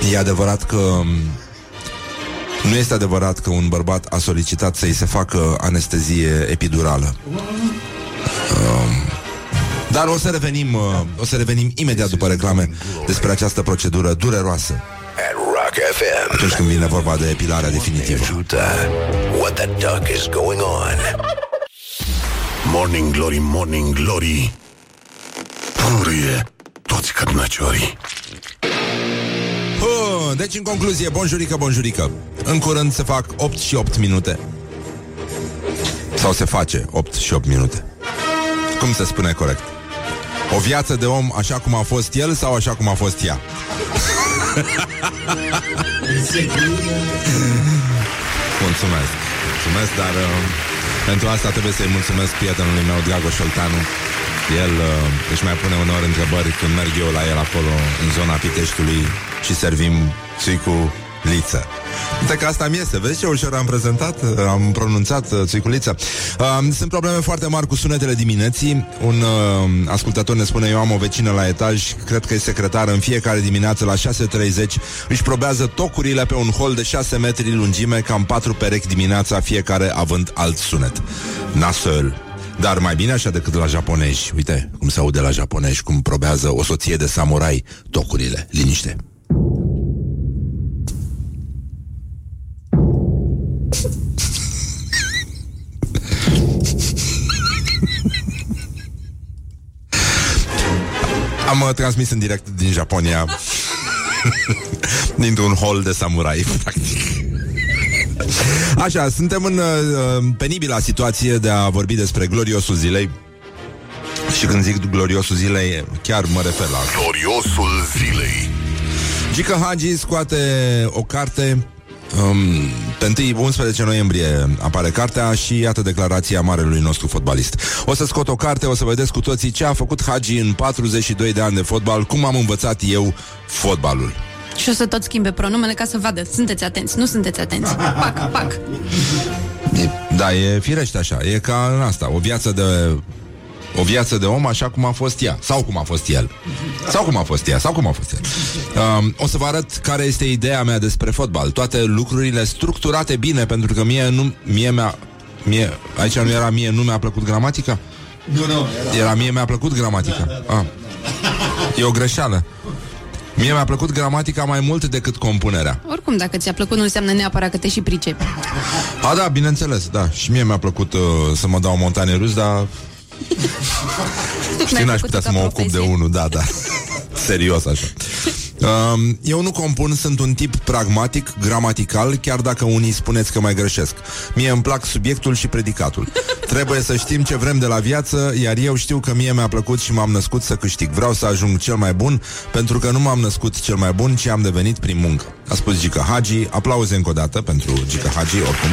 <clears throat> e adevărat că um, nu este adevărat că un bărbat a solicitat să-i se facă anestezie epidurală. Um, dar o să revenim, uh, o să revenim imediat după reclame despre această procedură dureroasă. At Rock FM. Atunci când vine vorba de epilarea definitivă. Ajută. What the duck is going on? Morning Glory, Morning Glory Purie toți cărnăciorii Uh, deci, în concluzie, bonjurică, bonjurică. În curând se fac 8 și 8 minute. Sau se face 8 și 8 minute. Cum se spune corect? O viață de om așa cum a fost el sau așa cum a fost ea? Mulțumesc. Mulțumesc, dar uh, pentru asta trebuie să-i mulțumesc prietenului meu, Dragoș Olteanu. El uh, își mai pune uneori întrebări când merg eu la el acolo, în zona Piteștiului și servim țuicu liță. Uite că asta mi este, vezi ce ușor am prezentat, am pronunțat uh, țuiculiță. Uh, sunt probleme foarte mari cu sunetele dimineții. Un uh, ascultător ne spune, eu am o vecină la etaj, cred că e secretară, în fiecare dimineață la 6.30 își probează tocurile pe un hol de 6 metri lungime, cam 4 perechi dimineața, fiecare având alt sunet. Nasol. Dar mai bine așa decât la japonezi. Uite cum se aude la japonezi, cum probează o soție de samurai tocurile. Liniște. Am uh, transmis în direct din Japonia. <laughs> Dintr-un hol de samurai <laughs> Practic. Așa, suntem în uh, penibila situație de a vorbi despre gloriosul zilei. Și când zic gloriosul zilei, chiar mă refer la... Gloriosul zilei. Gica Hagi scoate o carte um, pe 1 11 noiembrie apare cartea și iată declarația marelui nostru fotbalist. O să scot o carte, o să vedeți cu toții ce a făcut Hagi în 42 de ani de fotbal, cum am învățat eu fotbalul. Și o să tot schimbe pronumele ca să vadă. Sunteți atenți, nu sunteți atenți. Pac, pac. E, da, e firește așa, e ca în asta, o viață de o viață de om așa cum a fost ea. Sau cum a fost el. Sau cum a fost ea, sau cum a fost el. Um, O să vă arăt care este ideea mea despre fotbal. Toate lucrurile structurate bine Pentru că mie nu mie mi-a, mie, Aici nu era mie, nu mi-a plăcut gramatica? Nu, nu, era, era mie mi-a plăcut gramatica. Ah. E o greșeală. Mie mi-a plăcut gramatica mai mult decât compunerea. Oricum, dacă ți-a plăcut, nu înseamnă neapărat că te și pricepi. A, da, bineînțeles, da. Și mie mi-a plăcut uh, să mă dau montane rus Dar Știi, n-aș putea să mă ocup de unul, da, da. <laughs> Serios așa. Um, eu nu compun, sunt un tip pragmatic, gramatical, chiar dacă unii spuneți că mai greșesc. Mie îmi plac subiectul și predicatul. <laughs> Trebuie să știm ce vrem de la viață, iar eu știu că mie mi-a plăcut și m-am născut să câștig. Vreau să ajung cel mai bun, pentru că nu m-am născut cel mai bun, ci am devenit prin muncă. A spus Gica Hagi, aplauze încă o dată pentru Gica Hagi, oricum,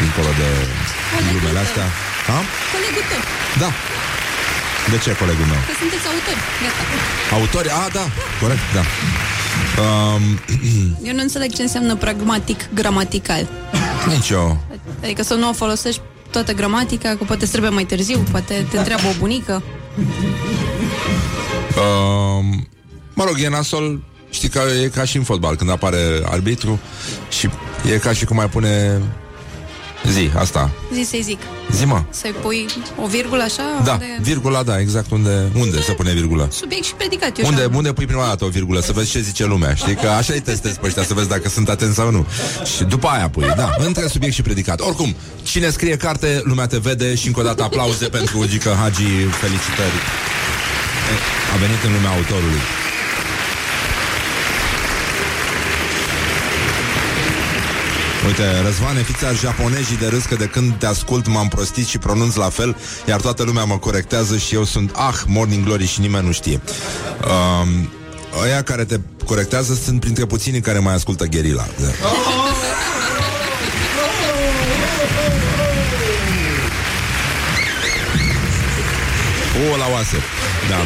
dincolo de glumele astea. Ha? Colegul tău. Da. De ce colegul meu? Că sunteți autori. Gata. Autori? Ah, da, corect, da. Um, Eu nu înțeleg ce înseamnă pragmatic gramatical. nici eu. Adică să nu o folosești toată gramatica, că poate îți trebuie mai târziu, poate te întreabă o bunică. Um, mă rog, e nasol Știi că e ca și în fotbal Când apare arbitru Și e ca și cum mai pune Zi, asta. Zi să-i zic. Zi mă. Să-i pui o virgulă așa? Da, Unde... virgula, da, exact unde, unde se pune virgulă? Subiect și predicat. Eu unde, așa. unde pui prima dată o virgulă? Să vezi ce zice lumea Știi? Că așa îi testezi pe ăștia Să vezi dacă sunt atenți sau nu. Și după aia pui, da, între subiect și predicat. Oricum, cine scrie carte, lumea te vede Și încă o dată aplauze pentru Gică Hagi. Felicitări. A venit în lumea autorului Uite, Răzvane, fiți ar japonezii de râs că de când te ascult m-am prostit și pronunț la fel, iar toată lumea mă corectează și eu sunt, ah, Morning Glory și nimeni nu știe. Um, Aia care te corectează sunt printre puținii care mai ascultă gherila. Da. O la oase. Da.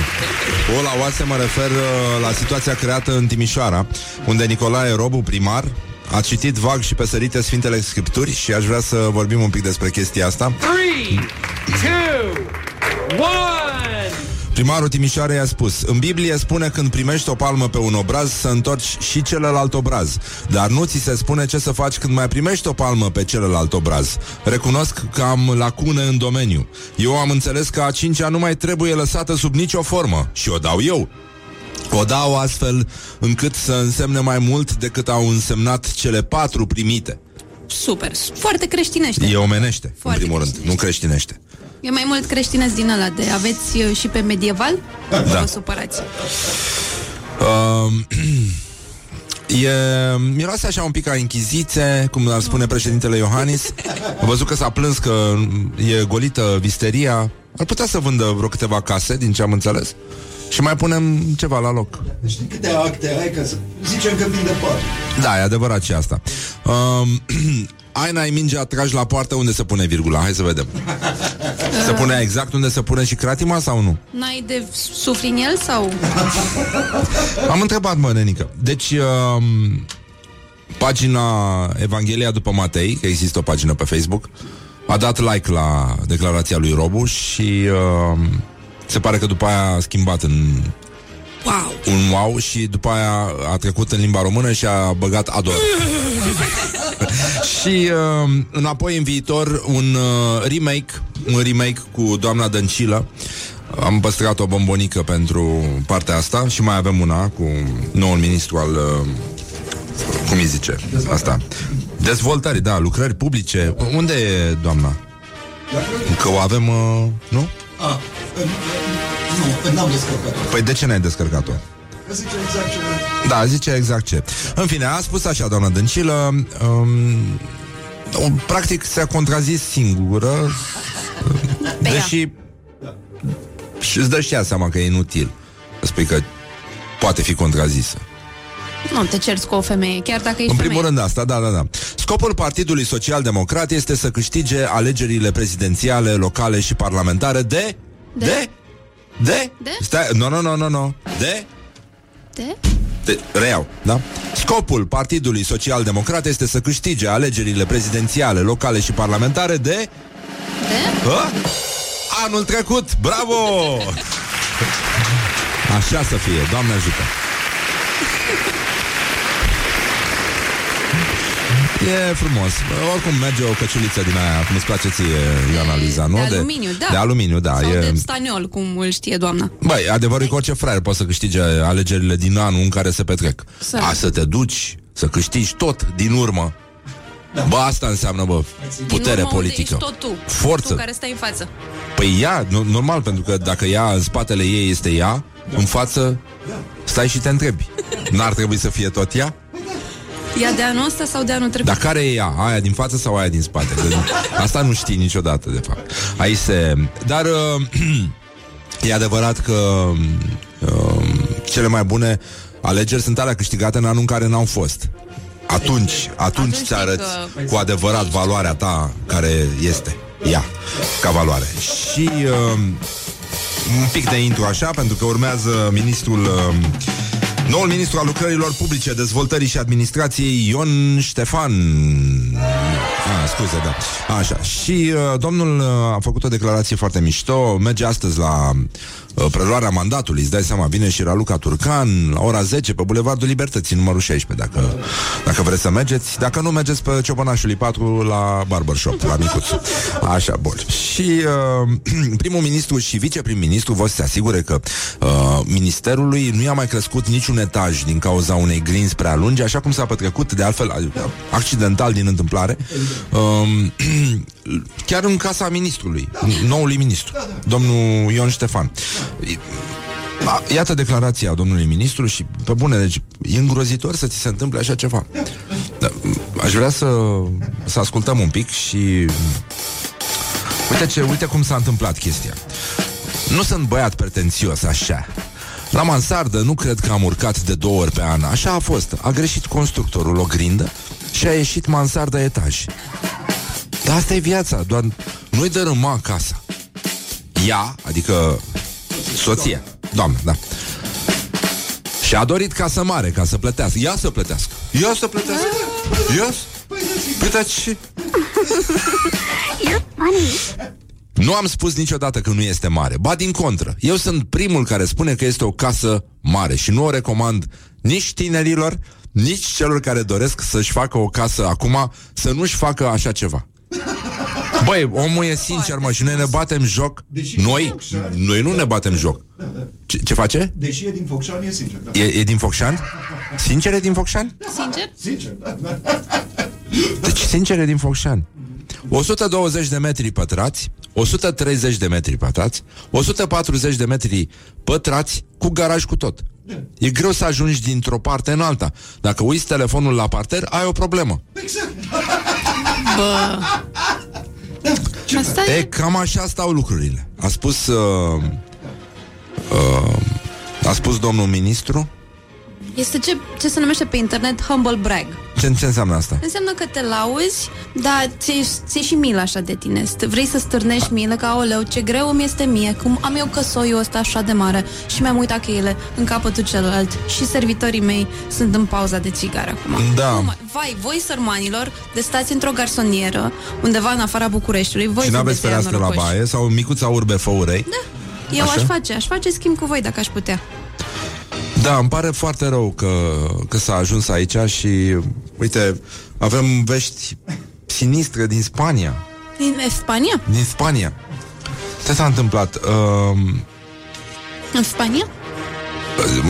O la oase mă refer uh, la situația creată în Timișoara, unde Nicolae Robu, primar, a citit vag și pe sărite Sfintele Scripturi și aș vrea să vorbim un pic despre chestia asta. 3, 2, 1. Primarul Timișoarei a spus În Biblie spune când primești o palmă pe un obraz Să întorci și celălalt obraz. Dar nu ți se spune ce să faci când mai primești o palmă pe celălalt obraz. Recunosc că am lacune în domeniu. Eu am înțeles că a cincea nu mai trebuie lăsată sub nicio formă. Și o dau eu o dau astfel încât să însemne mai mult decât au însemnat cele patru primite. Super, foarte creștinește. E omenește, Foarte în primul rând, nu creștinește. E mai mult creștinesc din ăla de aveți uh, și pe medieval? Da. Vă supărați. Uh, <clears throat> E, miroase așa un pic ca închizițe, cum ar spune președintele Iohannis. Am văzut că s-a plâns că e golită visteria. Ar putea să vândă vreo câteva case, din ce am înțeles. Și mai punem ceva la loc. Deci câte acte ai ca să zicem că vin de par. Da, e adevărat și asta. Um, <clears throat> ai n-ai mingea, tragi la poartă unde se pune virgula. Hai să vedem. <laughs> Se pune exact unde se pune și cratima sau nu? N-ai de sufli în el sau... <laughs> Am întrebat, mă, nenică. Deci, um, pagina Evanghelia după Matei, că există o pagină pe Facebook, a dat like la declarația lui Robu și um, se pare că după aia a schimbat în Wow! un wow și după aia a trecut în limba română și a băgat ador. <laughs> și uh, înapoi în viitor un uh, remake, un remake cu doamna Dăncilă. Am păstrat o bombonică pentru partea asta și mai avem una cu noul ministru al uh, cum îi zice asta? Dezvoltării, da, lucrări publice. Unde e doamna? Că o avem, uh, nu? A, Nu, n-am descărcat-o. Păi de ce n-ai descărcat-o? Că zice exact ce... Da, zice exact ce. În fine, a spus așa, doamna Dăncilă, um, practic se-a contrazis singură, deși și îți dă și ea seama că e inutil. Să spui că poate fi contrazisă. Nu te cerți cu o femeie, chiar dacă ești În primul femeie. rând asta, da, da, da. Scopul Partidului Social Democrat este să câștige alegerile prezidențiale, locale și parlamentare de... De? De? De? De? Stai, nu, nu, nu, nu, nu. De? De? De, reiau, da? Scopul Partidului Social Democrat este să câștige alegerile prezidențiale, locale și parlamentare de... De? Hă? Anul trecut! Bravo! <laughs> Așa să fie, Doamne ajută! <laughs> E frumos. Oricum merge o căciuliță din aia, cum îți place ție, Ioana Luiza, nu? de aluminiu, da. De aluminiu, da. Sau e... de staniol, cum îl știe doamna. Băi, adevărul e că orice fraier poate să câștige alegerile din anul în care se petrec. Să- A, să te duci, să câștigi tot din urmă. Bă, asta înseamnă, bă, putere Din urmă, unde politică. ești tot tu. Forță. Tu care stai în față. Păi ea, nu- normal, pentru că dacă ea, în spatele ei este ea, în față, stai și te întrebi. N-ar trebui să fie tot ea? Ea de anul ăsta sau de anul trecut? Dar care e ea? Aia din față sau aia din spate? Că Asta nu știi niciodată, de fapt. Aici se... Dar uh, <clears throat> e adevărat că uh, cele mai bune alegeri sunt alea câștigate în anul în care n-au fost. Atunci, atunci ți arăți cu adevărat valoarea ta care este ea, ca valoare. Și uh, un pic de intro așa, pentru că urmează ministrul uh, Noul ministru al lucrărilor publice, dezvoltării și administrației, Ion Ștefan. Ah, scuze, da. Așa. Și uh, domnul uh, a făcut o declarație foarte mișto. Merge astăzi la uh, preluarea mandatului. Îți dai seama, vine și Raluca Turcan la ora 10 pe Bulevardul Libertății, numărul 16, dacă, dacă vreți să mergeți. Dacă nu, mergeți pe Ciobănașului 4 la Barbershop, la Micuț. Așa, bun. Și uh, <clears throat> primul ministru și viceprim-ministru vor să se asigure că uh, ministerului nu i-a mai crescut niciun etaj din cauza unei grinzi prea lungi, așa cum s-a petrecut, de altfel, accidental din întâmplare, um, <clears throat> chiar în casa ministrului, noului ministru, domnul Ion Ștefan. A, Iată declarația domnului ministru și, pe bune, deci e îngrozitor să ți se întâmple așa ceva. Da, aș vrea să, să ascultăm un pic și... Uite, ce, uite cum s-a întâmplat chestia. Nu sunt băiat pretențios, așa. La mansardă nu cred că am urcat de două ori pe an. Așa a fost. A greșit constructorul o grindă și a ieșit mansarda etaj. Dar asta e viața, doar nu-i dărâma casa. Ea, adică soția, doamnă, da. Și a dorit casă mare ca să plătească. Ia să plătească. Ia să plătească. Ia să... Păi, dar ce... Nu am spus niciodată că nu este mare, ba din contră. Eu sunt primul care spune că este o casă mare și nu o recomand nici tinerilor, nici celor care doresc să-și facă o casă acum, să nu-și facă așa ceva. Băi, omul e sincer, mă, și noi ne batem joc. Noi? Noi nu ne batem joc. Ce, ce face? Deși e din Focșani, e sincer. Da. E, e din Focșani? Sincer e din Focșani? Sincer? Sincer, da. Deci sincer e din Focșani. 120 de metri pătrați, 130 de metri pătrați, 140 de metri pătrați cu garaj cu tot. E greu să ajungi dintr-o parte în alta. Dacă uiți telefonul la parter, ai o problemă. Bă... Asta E, e... cam așa stau lucrurile. A spus uh, uh, a spus domnul ministru. Este ce, ce se numește pe internet humble brag. Ce, ce înseamnă asta? Înseamnă că te lauzi, dar ți-e, ți și milă așa de tine. St- vrei să stârnești milă, ca oleu, ce greu îmi este mie, cum am eu căsoiul ăsta așa de mare și mi-am uitat cheile în capătul celălalt și servitorii mei sunt în pauza de țigară acum. Da. Nu mai- Vai, voi sărmanilor, de stați într-o garsonieră, undeva în afara Bucureștiului, voi și n-aveți sunteți fereastră la norocoși. baie sau micuța urbe făurei? Da. Eu Așa? aș face, aș face schimb cu voi dacă aș putea. Da, îmi pare foarte rău că, că s-a ajuns aici și, uite, avem vești sinistre din Spania. Din Spania? Din Spania. Ce s-a întâmplat? Uh, În Spania?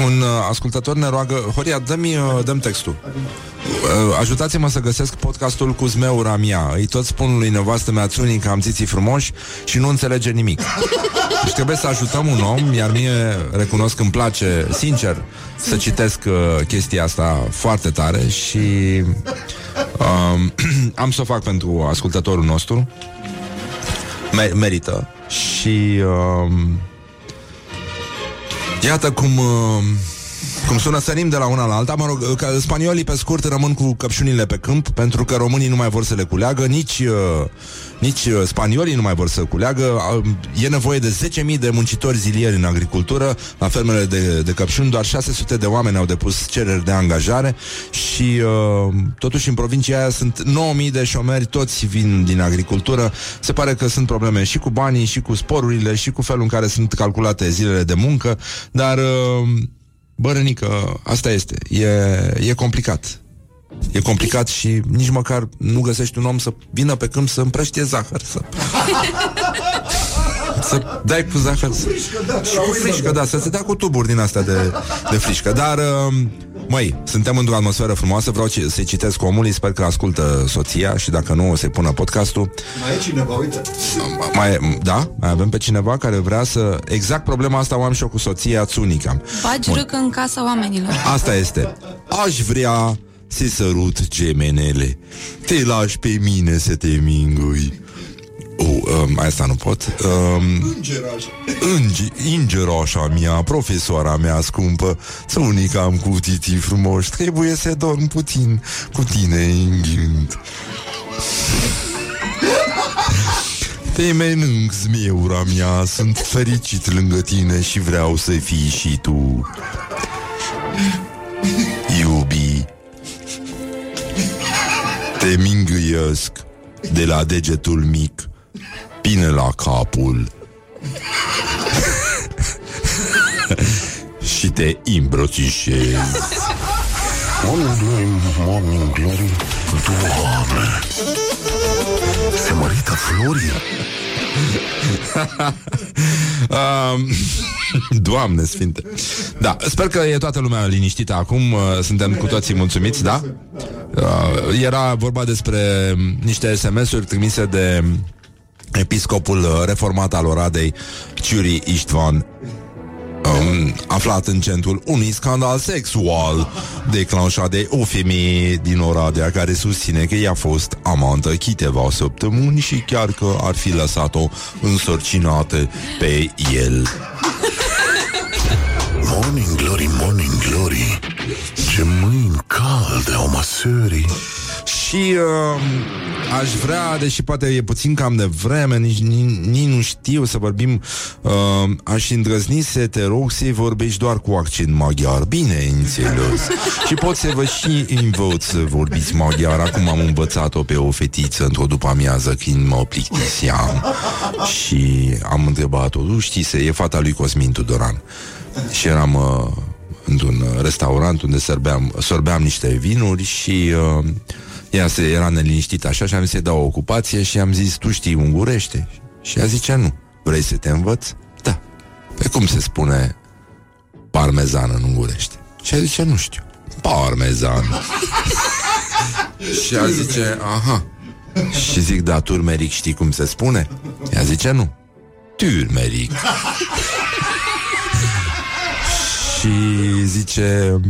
Un uh, ascultător ne roagă Horia, dă-mi, uh, dăm textul. Uh, Ajutați-mă să găsesc podcastul cu Zmeu Ramia Îi tot spun lui nevastă mea Țunii că am țiții frumoși Și nu înțelege nimic. Deci trebuie să ajutăm un om Iar mie recunosc că îmi place, sincer Să citesc uh, chestia asta foarte tare Și um, <clears throat> Am să o fac pentru ascultătorul nostru. Me- Merită. Și um, Iată cum uh, cum sună, sărim de la una la alta. Mă rog, că spaniolii pe scurt rămân cu căpșunile pe câmp. Pentru că românii nu mai vor să le culeagă Nici, uh, nici uh, spaniolii nu mai vor să culeagă. Uh, E nevoie de 10.000 de muncitori zilieri în agricultură La fermele de, de căpșuni. Doar 600 de oameni au depus cereri de angajare. Și uh, totuși în provincia aia sunt 9.000 de șomeri Toți vin din agricultură. Se pare că sunt probleme și cu banii Și cu sporurile Și cu felul în care sunt calculate zilele de muncă. Dar... Uh, Bă, Rănică, asta este. E, e complicat. E complicat și nici măcar nu găsești un om să vină pe câmp să împrăștie zahăr. Să, <laughs> să dai cu zahăr. Să, și cu frișcă, da, să se dea cu tuburi din astea de, de frișcă. Dar, uh, măi, suntem într-o atmosferă frumoasă, vreau ci- să-i citesc omului, sper că ascultă soția și dacă nu, o să-i pună podcastul. Mai e cineva, uite. Mai, da, mai avem pe cineva care vrea să... Exact problema asta o am și eu cu soția Tsunica. Bagi râcă în casa oamenilor. Asta este. Aș vrea să sărut gemenele. Te lași pe mine să te mingui. Oh, um, asta nu pot. Um, Îngeraș. Îngi, ingerașa mea, profesoara mea scumpă, țunica am cu titii frumoși, trebuie să dorm puțin cu tine în gând. Te mănânc, zmeura mea, sunt fericit lângă tine și vreau să fii și tu. Iubi, te mingâiesc de la degetul mic bine la capul. <laughs> Și te îmbrățișez. Morning glory, morning glory Doamne! Se mărită Floria <laughs> um, Doamne sfinte! Da, sper că e toată lumea liniștită acum. Uh, Suntem cu toții mulțumiți, da? Uh, era vorba despre niște SMS-uri trimise de episcopul uh, reformat al Oradei Ciuri Istvan um, aflat în centrul unui scandal sexual declanșat de o femeie din Oradea care susține că i-a fost amantă câteva săptămâni și chiar că ar fi lăsat-o însărcinată pe el. Morning glory, morning glory Ce mâini calde au măsării Și uh, aș vrea, deși poate e puțin cam de vreme, nici, nici, nici nu știu să vorbim, uh, aș îndrăzni să te rog să vorbești doar cu accent maghiar, bine înțeles. <laughs> și pot să vă și învăț să vorbiți maghiar, acum am învățat-o pe o fetiță într-o după amiază când mă plictiseam. și am întrebat-o, tu știi, se e fata lui Cosmin Tudoran. Și eram... Uh, într-un uh, restaurant unde sorbeam, sorbeam niște vinuri și uh, ea se era neliniștită așa și am zis să-i dau o ocupație și am zis, tu știi ungurește? Și ea zice, nu. Vrei să te învăț? Da. Pe cum se spune parmezan în ungurește? Și ea zice, nu știu. Parmezan. <laughs> și ea zice, aha. Și zic, da, turmeric știi cum se spune? Ea zice, nu. Turmeric. <laughs> Și zice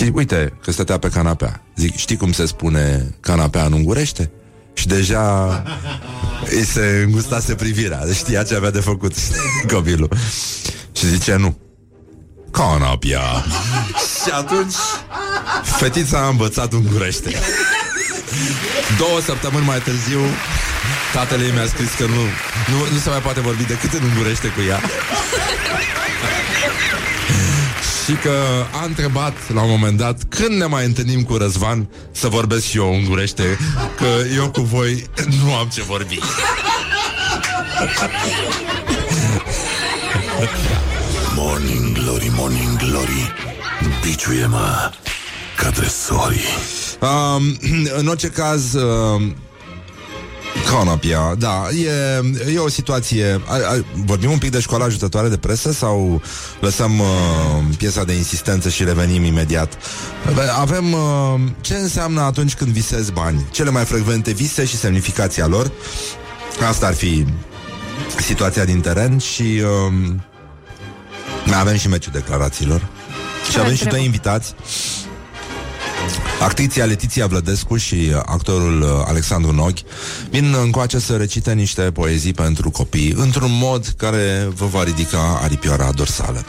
Și uite că stătea pe canapea. Zic, știi cum se spune canapea în ungurește? Și deja îi se îngustase privirea. Deci știa ce avea de făcut <laughs> copilul. Și zice, nu. Canapia Și atunci Fetița a învățat ungurește. Două săptămâni mai târziu Tatăl ei mi-a scris că nu, nu, nu se mai poate vorbi decât în ungurește cu ea Și că a întrebat la un moment dat Când ne mai întâlnim cu Răzvan? Să vorbesc și eu ungurește Că eu cu voi nu am ce vorbi. Morning glory, morning glory Biciuie-mă Ca dresorii um, În orice caz um, Conopia, da, e, e o situație a, a, Vorbim un pic de școala ajutătoare de presă Sau lăsăm uh, piesa de insistență Și revenim imediat? Bă, Avem uh, ce înseamnă atunci când visezi bani? Cele mai frecvente vise și semnificația lor. Asta ar fi situația din teren Și uh, mai avem și meciul declarațiilor. Și avem și doi invitați Actriția Letiția Vlădescu și uh, actorul uh, Alexandru Noghi vin încoace să recite niște poezii pentru copii într-un mod care vă va ridica aripioara dorsală.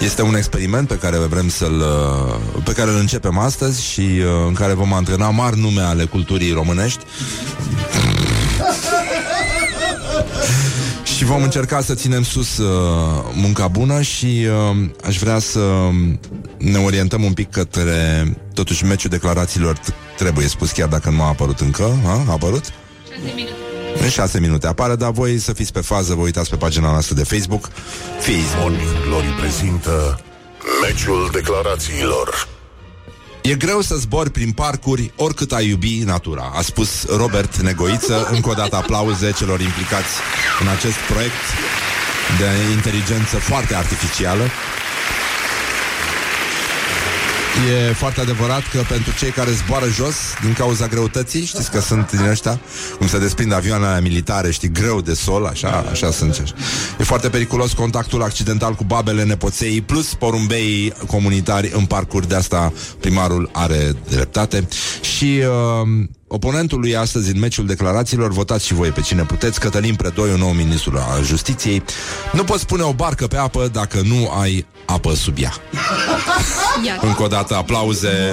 Este un experiment pe care vrem să-l uh, pe care îl începem astăzi și în care vom antrena mari nume ale culturii românești și vom încerca să ținem sus uh, munca bună și uh, aș vrea să ne orientăm un pic către totuși meciul declarațiilor t- trebuie spus chiar dacă nu a apărut încă. Ha? A apărut? În șase minute apare, dar voi să fiți pe fază, vă uitați pe pagina noastră de Facebook. Facebook. Morning Glory prezintă Meciul declarațiilor E greu să zbori prin parcuri oricât ai iubi natura, a spus Robert Negoiță. Încă o dată aplauze celor implicați în acest proiect de inteligență foarte artificială. E foarte adevărat că pentru cei care zboară jos din cauza greutății, știți că sunt din ăștia, cum se desprind avioanele militare, știi, greu de sol, așa, așa sunt. Așa. E foarte periculos contactul accidental cu babele nepoței, plus porumbei comunitari în parcuri, de asta primarul are dreptate. Și uh, oponentul lui astăzi în meciul declarațiilor, votați și voi pe cine puteți, Cătălin Predoiu, nou ministru al justiției, nu poți pune o barcă pe apă dacă nu ai apă sub ea. Iată. Încă o dată aplauze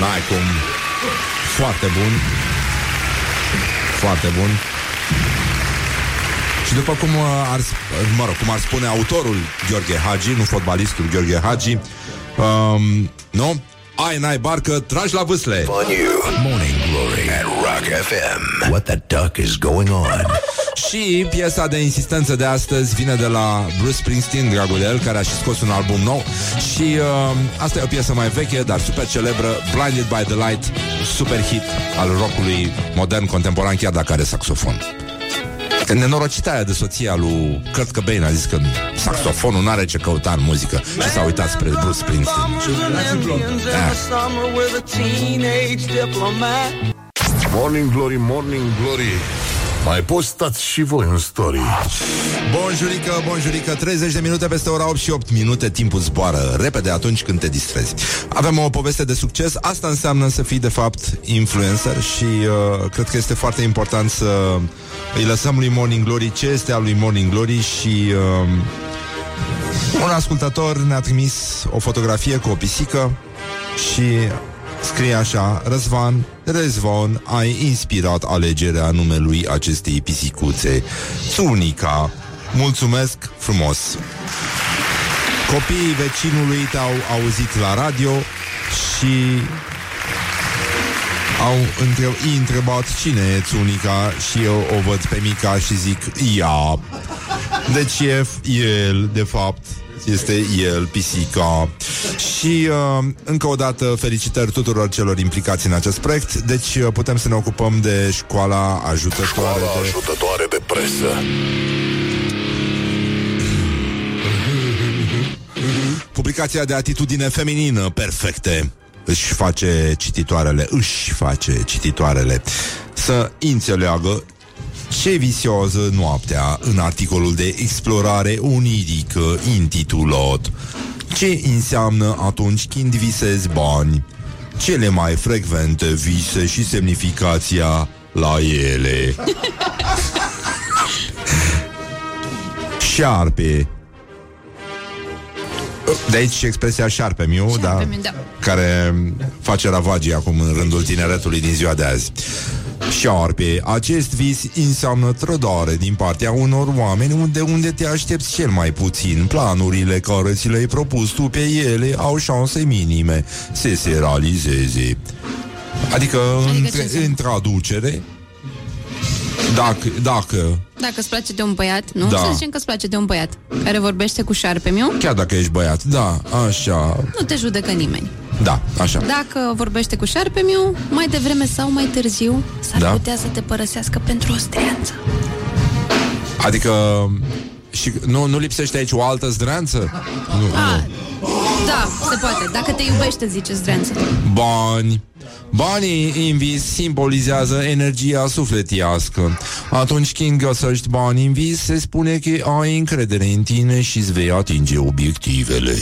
N-ai cum Foarte bun Foarte bun și după cum uh, ar, mă rog, cum ar spune autorul Gheorghe Hagi, nu fotbalistul Gheorghe Hagi, um, nu? Ai, n-ai barcă, tragi la vâsle. On you. Morning Glory at Rock FM. What the duck is going on? <laughs> Și piesa de insistență de astăzi vine de la Bruce Springsteen, dragul de el, care a și scos un album nou. Și uh, asta e o piesă mai veche, dar super celebră, Blinded by the Light, super hit al rockului modern, contemporan, chiar dacă are saxofon. Că nenorocita aia de soția lui Kurt Cobain a zis că saxofonul nu are ce căuta în muzică și s-a uitat spre Bruce Springsteen. Da. Morning Glory, Morning Glory Mai postați și voi în story. Bonjurică, bonjurică 30 de minute peste ora 8 și 8 minute Timpul zboară repede atunci când te distrezi. Avem o poveste de succes Asta înseamnă să fii de fapt influencer Și uh, cred că este foarte important să Îi lăsăm lui Morning Glory Ce este al lui Morning Glory Și uh, un ascultător ne-a trimis O fotografie cu o pisică Și Scrie așa, Răzvan, Răzvan, ai inspirat alegerea numelui acestei pisicuțe. Țunica. Mulțumesc frumos. Copiii vecinului te-au auzit la radio și au între- i întrebat cine e Țunica și eu o văd pe Mica și zic ea. Deci e f- el, de fapt, este el, pisica. Și uh, încă o dată felicitări tuturor celor implicați în acest proiect. Deci uh, putem să ne ocupăm de școala ajutătoare Școala de... ajutătoare de presă Publicația de atitudine feminină perfecte își face cititoarele, își face cititoarele să înțeleagă ce visează noaptea în articolul de explorare onirică intitulat Ce înseamnă atunci când visezi bani? Cele mai frecvente vise și semnificația la ele. <laughs> Șarpe de aici și expresia șarpe miu, da, Șarpe-miu, da. care face ravagii acum în rândul tineretului din ziua de azi. Șarpe, acest vis înseamnă trădare din partea unor oameni unde unde te aștepți cel mai puțin. Planurile care ți le-ai propus tu pe ele au șanse minime să se realizeze. Adică, Adică ce în, înseamnă? în traducere, dacă, dacă Dacă îți place de un băiat, nu? Da. Să zicem că îți place de un băiat care vorbește cu șarpe miu, Chiar dacă ești băiat, da, așa nu te judecă nimeni. Da, așa. Dacă vorbește cu șarpe miu, mai devreme sau mai târziu, s-ar Da. putea să te părăsească pentru o streanță. Adică și nu, nu lipsește aici o altă zdreanță? Nu, nu. Da, se poate. Dacă te iubește, zice zdreanță. Bani. Banii invis simbolizează energia sufletiască. Atunci când găsești bani în vis, se spune că ai încredere în tine și îți vei atinge obiectivele.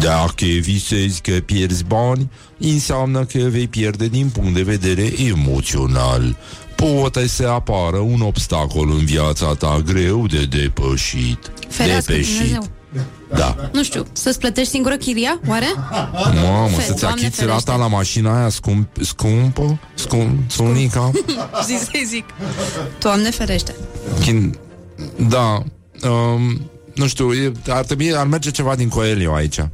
Dacă visezi că pierzi bani, înseamnă că vei pierde din punct de vedere emoțional. Poate să apară un obstacol în viața ta greu de depășit. Ferească depășit. Dumnezeu. Da. Nu știu, să-ți plătești singură chiria, oare? Mamă, Fe- să-ți Doamne achiți ferește. rata la mașina aia scump, scumpă, scump, sunica. <laughs> Zi să-i zic. Doamne ferește. Când, da, um, nu știu, e, ar trebui, ar merge ceva din Coelho aici. <laughs>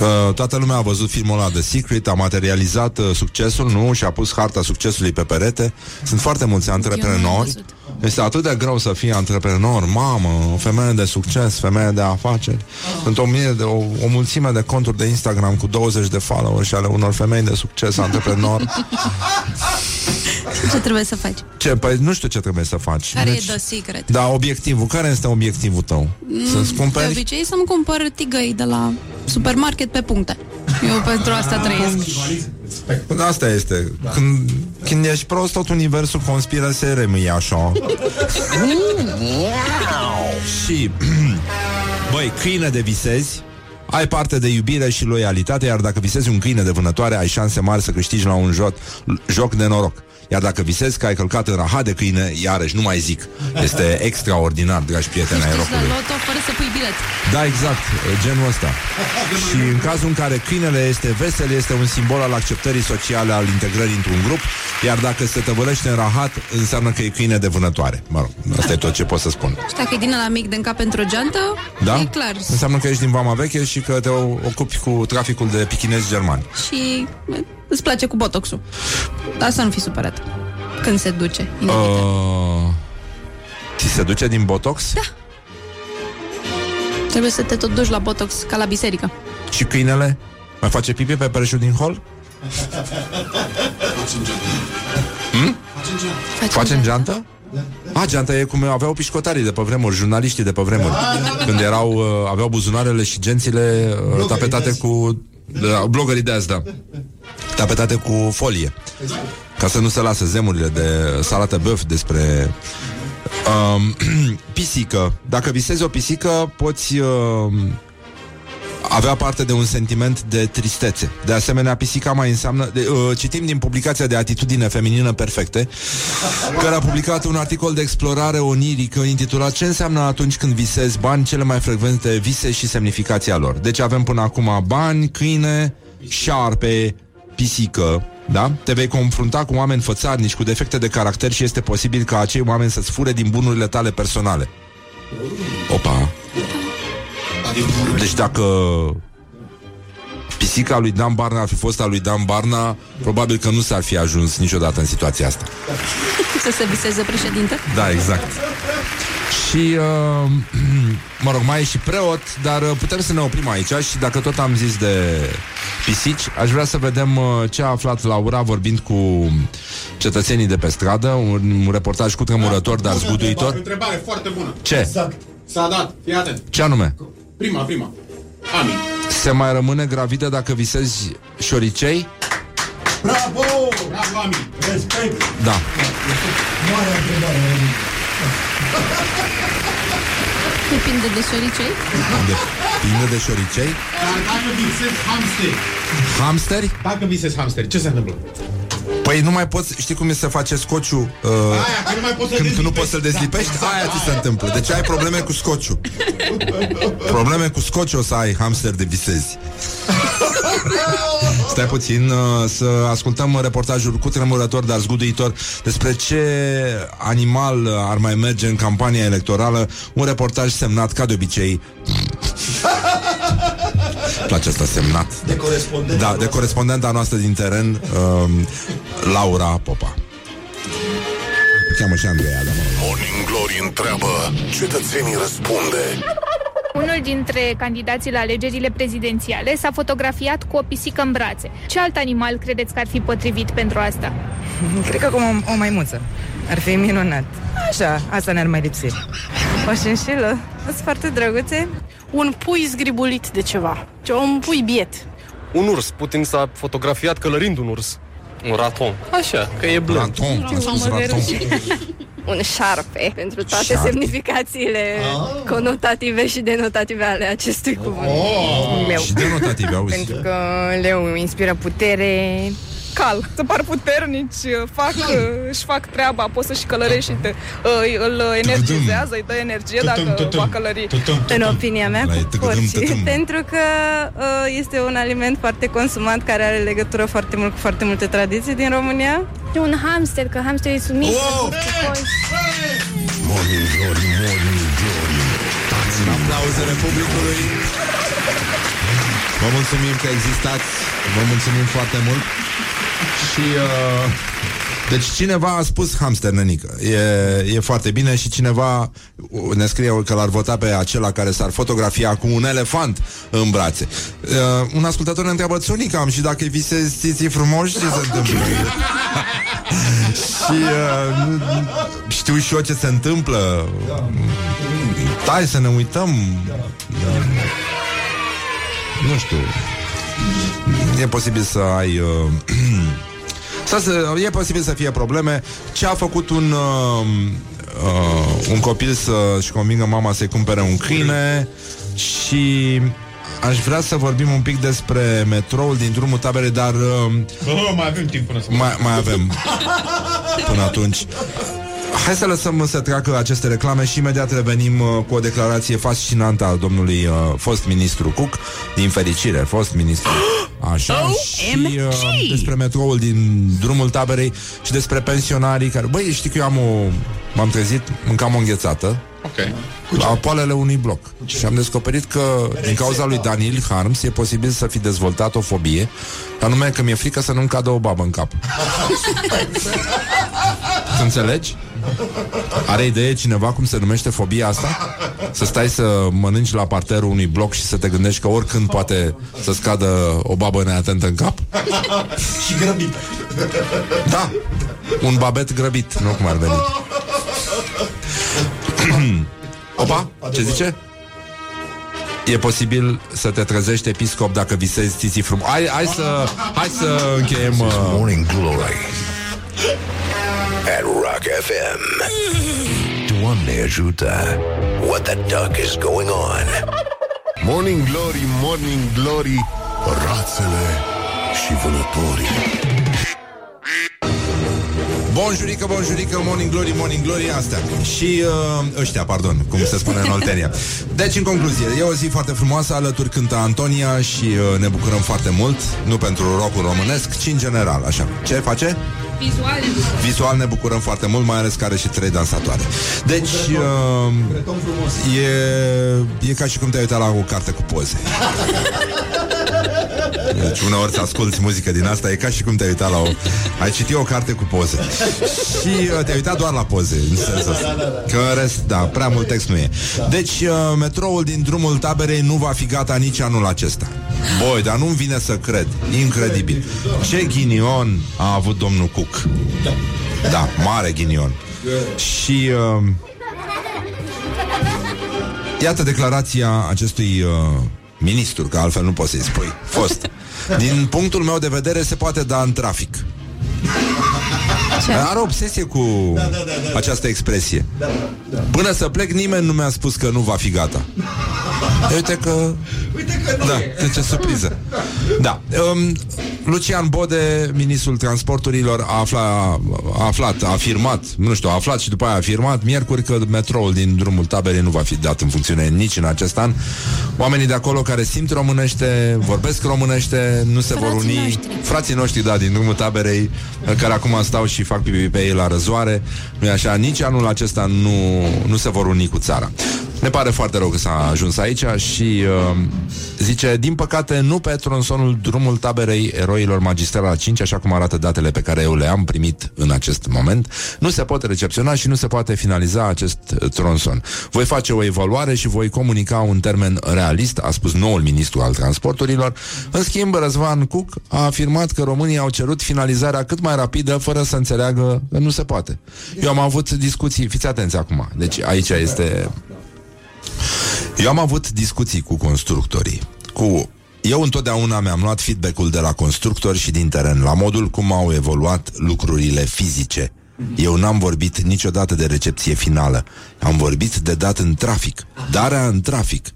Uh, toată lumea a văzut filmul ăla The Secret, a materializat uh, succesul, nu? Și a pus harta succesului pe perete. Sunt foarte mulți antreprenori. Este atât de greu să fii antreprenor, mamă, o femeie de succes, femeie de afaceri. Sunt o, mie de, o, o mulțime de conturi de Instagram cu 20 de followers și ale unor femei de succes antreprenor. Ce trebuie să faci? Ce? Păi nu știu ce trebuie să faci. Care e the secret? Da, obiectivul. Care este obiectivul tău? Să-ți De cumperi? obicei să-mi cumpăr tigăi de la supermarket pe puncte. Eu pentru asta trăiesc. Asta este. Când, când ești prost, tot universul conspiră să rămâi așa. <laughs> Și, <clears throat> băi, câine de visezi, ai parte de iubire și loialitate, iar dacă visezi un câine de vânătoare, ai șanse mari să câștigi la un joc, joc de noroc. Iar dacă visezi că ai călcat în rahat de câine, iarăși, nu mai zic. Este <laughs> extraordinar, dragi prieteni ai La rocului. loto fără să pui bilet. Da, exact, genul ăsta. Și în cazul în care câinele este vesel, este un simbol al acceptării sociale, al integrării într-un grup, iar dacă se tăvălește în rahat, înseamnă că e câine de vânătoare. Mă rog, asta e tot ce pot să spun. Și dacă e din la mic de în cap pentru o geantă, Da? e clar. Înseamnă că ești din Vama Veche și că te ocupi cu traficul de pichinezi germani. Și îți place cu botoxul. Dar să nu fii supărat. Când se duce. Uh, ți se duce din botox? Da. Trebuie să te tot duci la botox ca la biserică. Și câinele? Mai face pipi pe pereșul din hol? Hmm? Face în geantă? A, geanta e cum aveau pișcotarii de pe vremuri, jurnaliștii de pe vremuri. Când erau, uh, aveau buzunarele și gențile uh, tapetate cu... Da, blogării de azi, da. Tapetate cu folie. Ca să nu se lasă zemurile de salată băf despre um, <clears throat> pisică. Dacă visezi o pisică, poți uh, avea parte de un sentiment de tristețe. De asemenea, pisica mai înseamnă... De, uh, citim din publicația de atitudine feminină perfecte, care a publicat un articol de explorare onirică intitulat Ce înseamnă atunci când visezi bani, cele mai frecvente vise și semnificația lor. Deci avem până acum bani, câine, șarpe, pisică, da? Te vei confrunta cu oameni fățarnici, cu defecte de caracter și este posibil ca acei oameni să-ți fure din bunurile tale personale. Opa! Deci dacă pisica lui Dan Barna ar fi fost a lui Dan Barna, probabil că nu s-ar fi ajuns niciodată în situația asta. Să se viseze președinte. Da, exact. Și, uh, <clears throat> mă rog, mai e și preot, dar uh, putem să ne oprim aici și dacă tot am zis de pisici, aș vrea să vedem uh, ce a aflat Laura vorbind cu cetățenii de pe stradă, un, un reportaj cu tremurător, dar zguduitor. Întrebare foarte bună. Ce? Exact. S-a dat. Fii atent. Ce anume? Prima, prima. Amin. Se mai rămâne gravidă dacă visezi șoricei? Bravo! Bravo, Amin. Respect. Da. Mare întrebare. Depinde de șoricei. Depinde de șoricei? Dar dacă visezi hamsteri, Hamsteri? dacă visezi hamsteri, ce se întâmplă? Păi nu mai poți, știi cum e să face scociu uh, Aia, că nu mai poți să când tu nu dezlipești. poți să-l dezlipești, Da, aia exact, ți se întâmplă. Deci ai probleme cu scociu. Probleme cu scociu o să ai hamster de visezi. <laughs> Stai puțin uh, să ascultăm reportajul cu tremurător, dar zguduitor despre ce animal ar mai merge în campania electorală. Un reportaj semnat, ca de obicei, <laughs> Îmi place asta semnat. De corespondent. Da, de corespondenta noastră din teren, um, Laura Popa. O cheamă și Andreea, da, mă rog. Morning Glory întreabă, cetățenii răspunde. Unul dintre candidații la alegerile prezidențiale s-a fotografiat cu o pisică în brațe. Ce alt animal credeți că ar fi potrivit pentru asta? <laughs> Cred că cum o, o maimuță. Ar fi minunat. Așa, asta ne-ar mai lipsi. O șinșilă. Sunt foarte drăguțe. Un pui zgribulit de ceva. Ce- Un pui biet. Un urs. Putin s-a fotografiat călărind un urs. Un raton. Așa, că e blând. Raton, a spus raton. <laughs> Un șarpe, pentru toate Șarpe. semnificațiile conotative și denotative ale acestui cuvânt. Oh, Leu. Și denotative, auzi. Pentru că leu inspiră putere. Cal, să par puternici, fac, își fac treaba, pot să-și călărești și te, îl energizează, îi dă energie dacă va călări. În opinia mea, La cu tăcădâm, porcii, tăcâm. pentru că uh, este un aliment foarte consumat care are legătură foarte mult cu foarte multe tradiții din România. E un hamster, că hamsterii sunt mici. Wow! Morning glory, morning glory În aplauzele publicului. Vă mulțumim că existați. Vă mulțumim foarte mult Și uh, Deci cineva a spus hamster nănică e, e foarte bine și cineva uh, Ne scrie că l-ar vota pe acela Care s-ar fotografia cu un elefant În brațe. Uh, Un ascultător ne întreabă Țunica am și dacă visezi țiții frumoși Ce se întâmplă? și uh, nu- știu și eu ce se întâmplă. Hai să ne uităm. Nu știu. E posibil să ai uh, <clears throat> să, să, E posibil să fie probleme. Ce a făcut un uh, uh, Un copil să-și convingă mama să-i cumpere un câine? Și Aș vrea să vorbim un pic despre metroul din drumul taberei, dar uh, Oh, mai avem timp până să mai, mai avem până atunci. Hai să lăsăm să treacă aceste reclame și imediat revenim uh, cu o declarație fascinantă al domnului uh, fost ministru Cook, din fericire, fost ministru. <gasps> Așa, și uh, despre metroul din drumul taberei și despre pensionarii care... Băi, știi că eu am o... M-am trezit, mâncam o înghețată Ok. la poalele unui bloc. Și am descoperit că din cauza lui Daniel Harms e posibil să fi dezvoltat o fobie, anume că mi-e frică să nu-mi cadă o babă în cap. Tu <laughs> înțelegi? Are idee cineva cum se numește fobia asta? Să stai să mănânci la parterul unui bloc și să te gândești că oricând poate să scadă o babă neatentă în cap? Și grăbit. Da, un babet grăbit, nu cum ar veni. <clears throat> Opa, ce zice? E posibil să te trezești episcop dacă visezi țiții frumos. Hai, hai să, hai să încheiem... Uh... Morning Glory at Rock FM. Doamne ajută! What the duck is going on? Morning glory, morning glory Rațele și vânătorii Bonjurică, bonjurică, morning glory, morning glory, astea. Și uh, ăștia, pardon, cum se spune în Oltenia. Deci, în concluzie, e o zi foarte frumoasă, alături cântă Antonia și uh, ne bucurăm foarte mult, nu pentru rockul românesc, ci în general, așa. Ce face? Vizual. Vizual ne bucurăm foarte mult, mai ales că are și trei dansatoare. Deci, uh, e, e ca și cum te-ai uitat la o carte cu poze. <laughs> Deci uneori să asculti muzică din asta E ca și cum te-ai uitat la o Ai citit o carte cu poze. Și uh, te-ai uitat doar la poze În sensul ăsta. Că în rest, da, prea mult text nu e. Deci uh, metroul din drumul taberei Nu va fi gata nici anul acesta. Boi, dar nu-mi vine să cred. Incredibil. Ce ghinion a avut domnul Cook Da, mare ghinion. Și uh, Iată declarația acestui uh, ministru, că altfel nu poți să-i spui. Fost. Din punctul meu de vedere se poate da în trafic. Are obsesie cu această expresie. Până să plec, nimeni nu mi-a spus că nu va fi gata. <laughs> Uite că... Da, de ce surpriză. Da. Um, Lucian Bode, ministrul transporturilor, a, afla, a aflat, a afirmat, nu știu, a aflat și după aia a afirmat miercuri că metroul din drumul taberei nu va fi dat în funcțiune nici în acest an. Oamenii de acolo care simt românește, vorbesc românește, nu se vor Frații uni. noștri. Frații noștri, da, din drumul taberei, care acum stau și fac pipi pe ei la răzoare, nu așa, nici anul acesta nu, nu se vor uni cu țara. Ne pare foarte rău că s-a ajuns aici și uh, zice, din păcate, nu pe tronsonul drumul taberei eroilor magistrala la 5, așa cum arată datele pe care eu le-am primit în acest moment, nu se poate recepționa și nu se poate finaliza acest uh, tronson. Voi face o evaluare și voi comunica un termen realist, a spus noul ministru al transporturilor. În schimb, Răzvan Cuc a afirmat că românii au cerut finalizarea cât mai rapidă, fără să înțeleagă că nu se poate. Eu am avut discuții, fiți atenți acum, deci aici este eu am avut discuții cu constructorii, cu eu întotdeauna mi-am luat feedback-ul de la constructori și din teren, la modul cum au evoluat lucrurile fizice. Eu n-am vorbit niciodată de recepție finală. Am vorbit de dat în trafic. Darea în trafic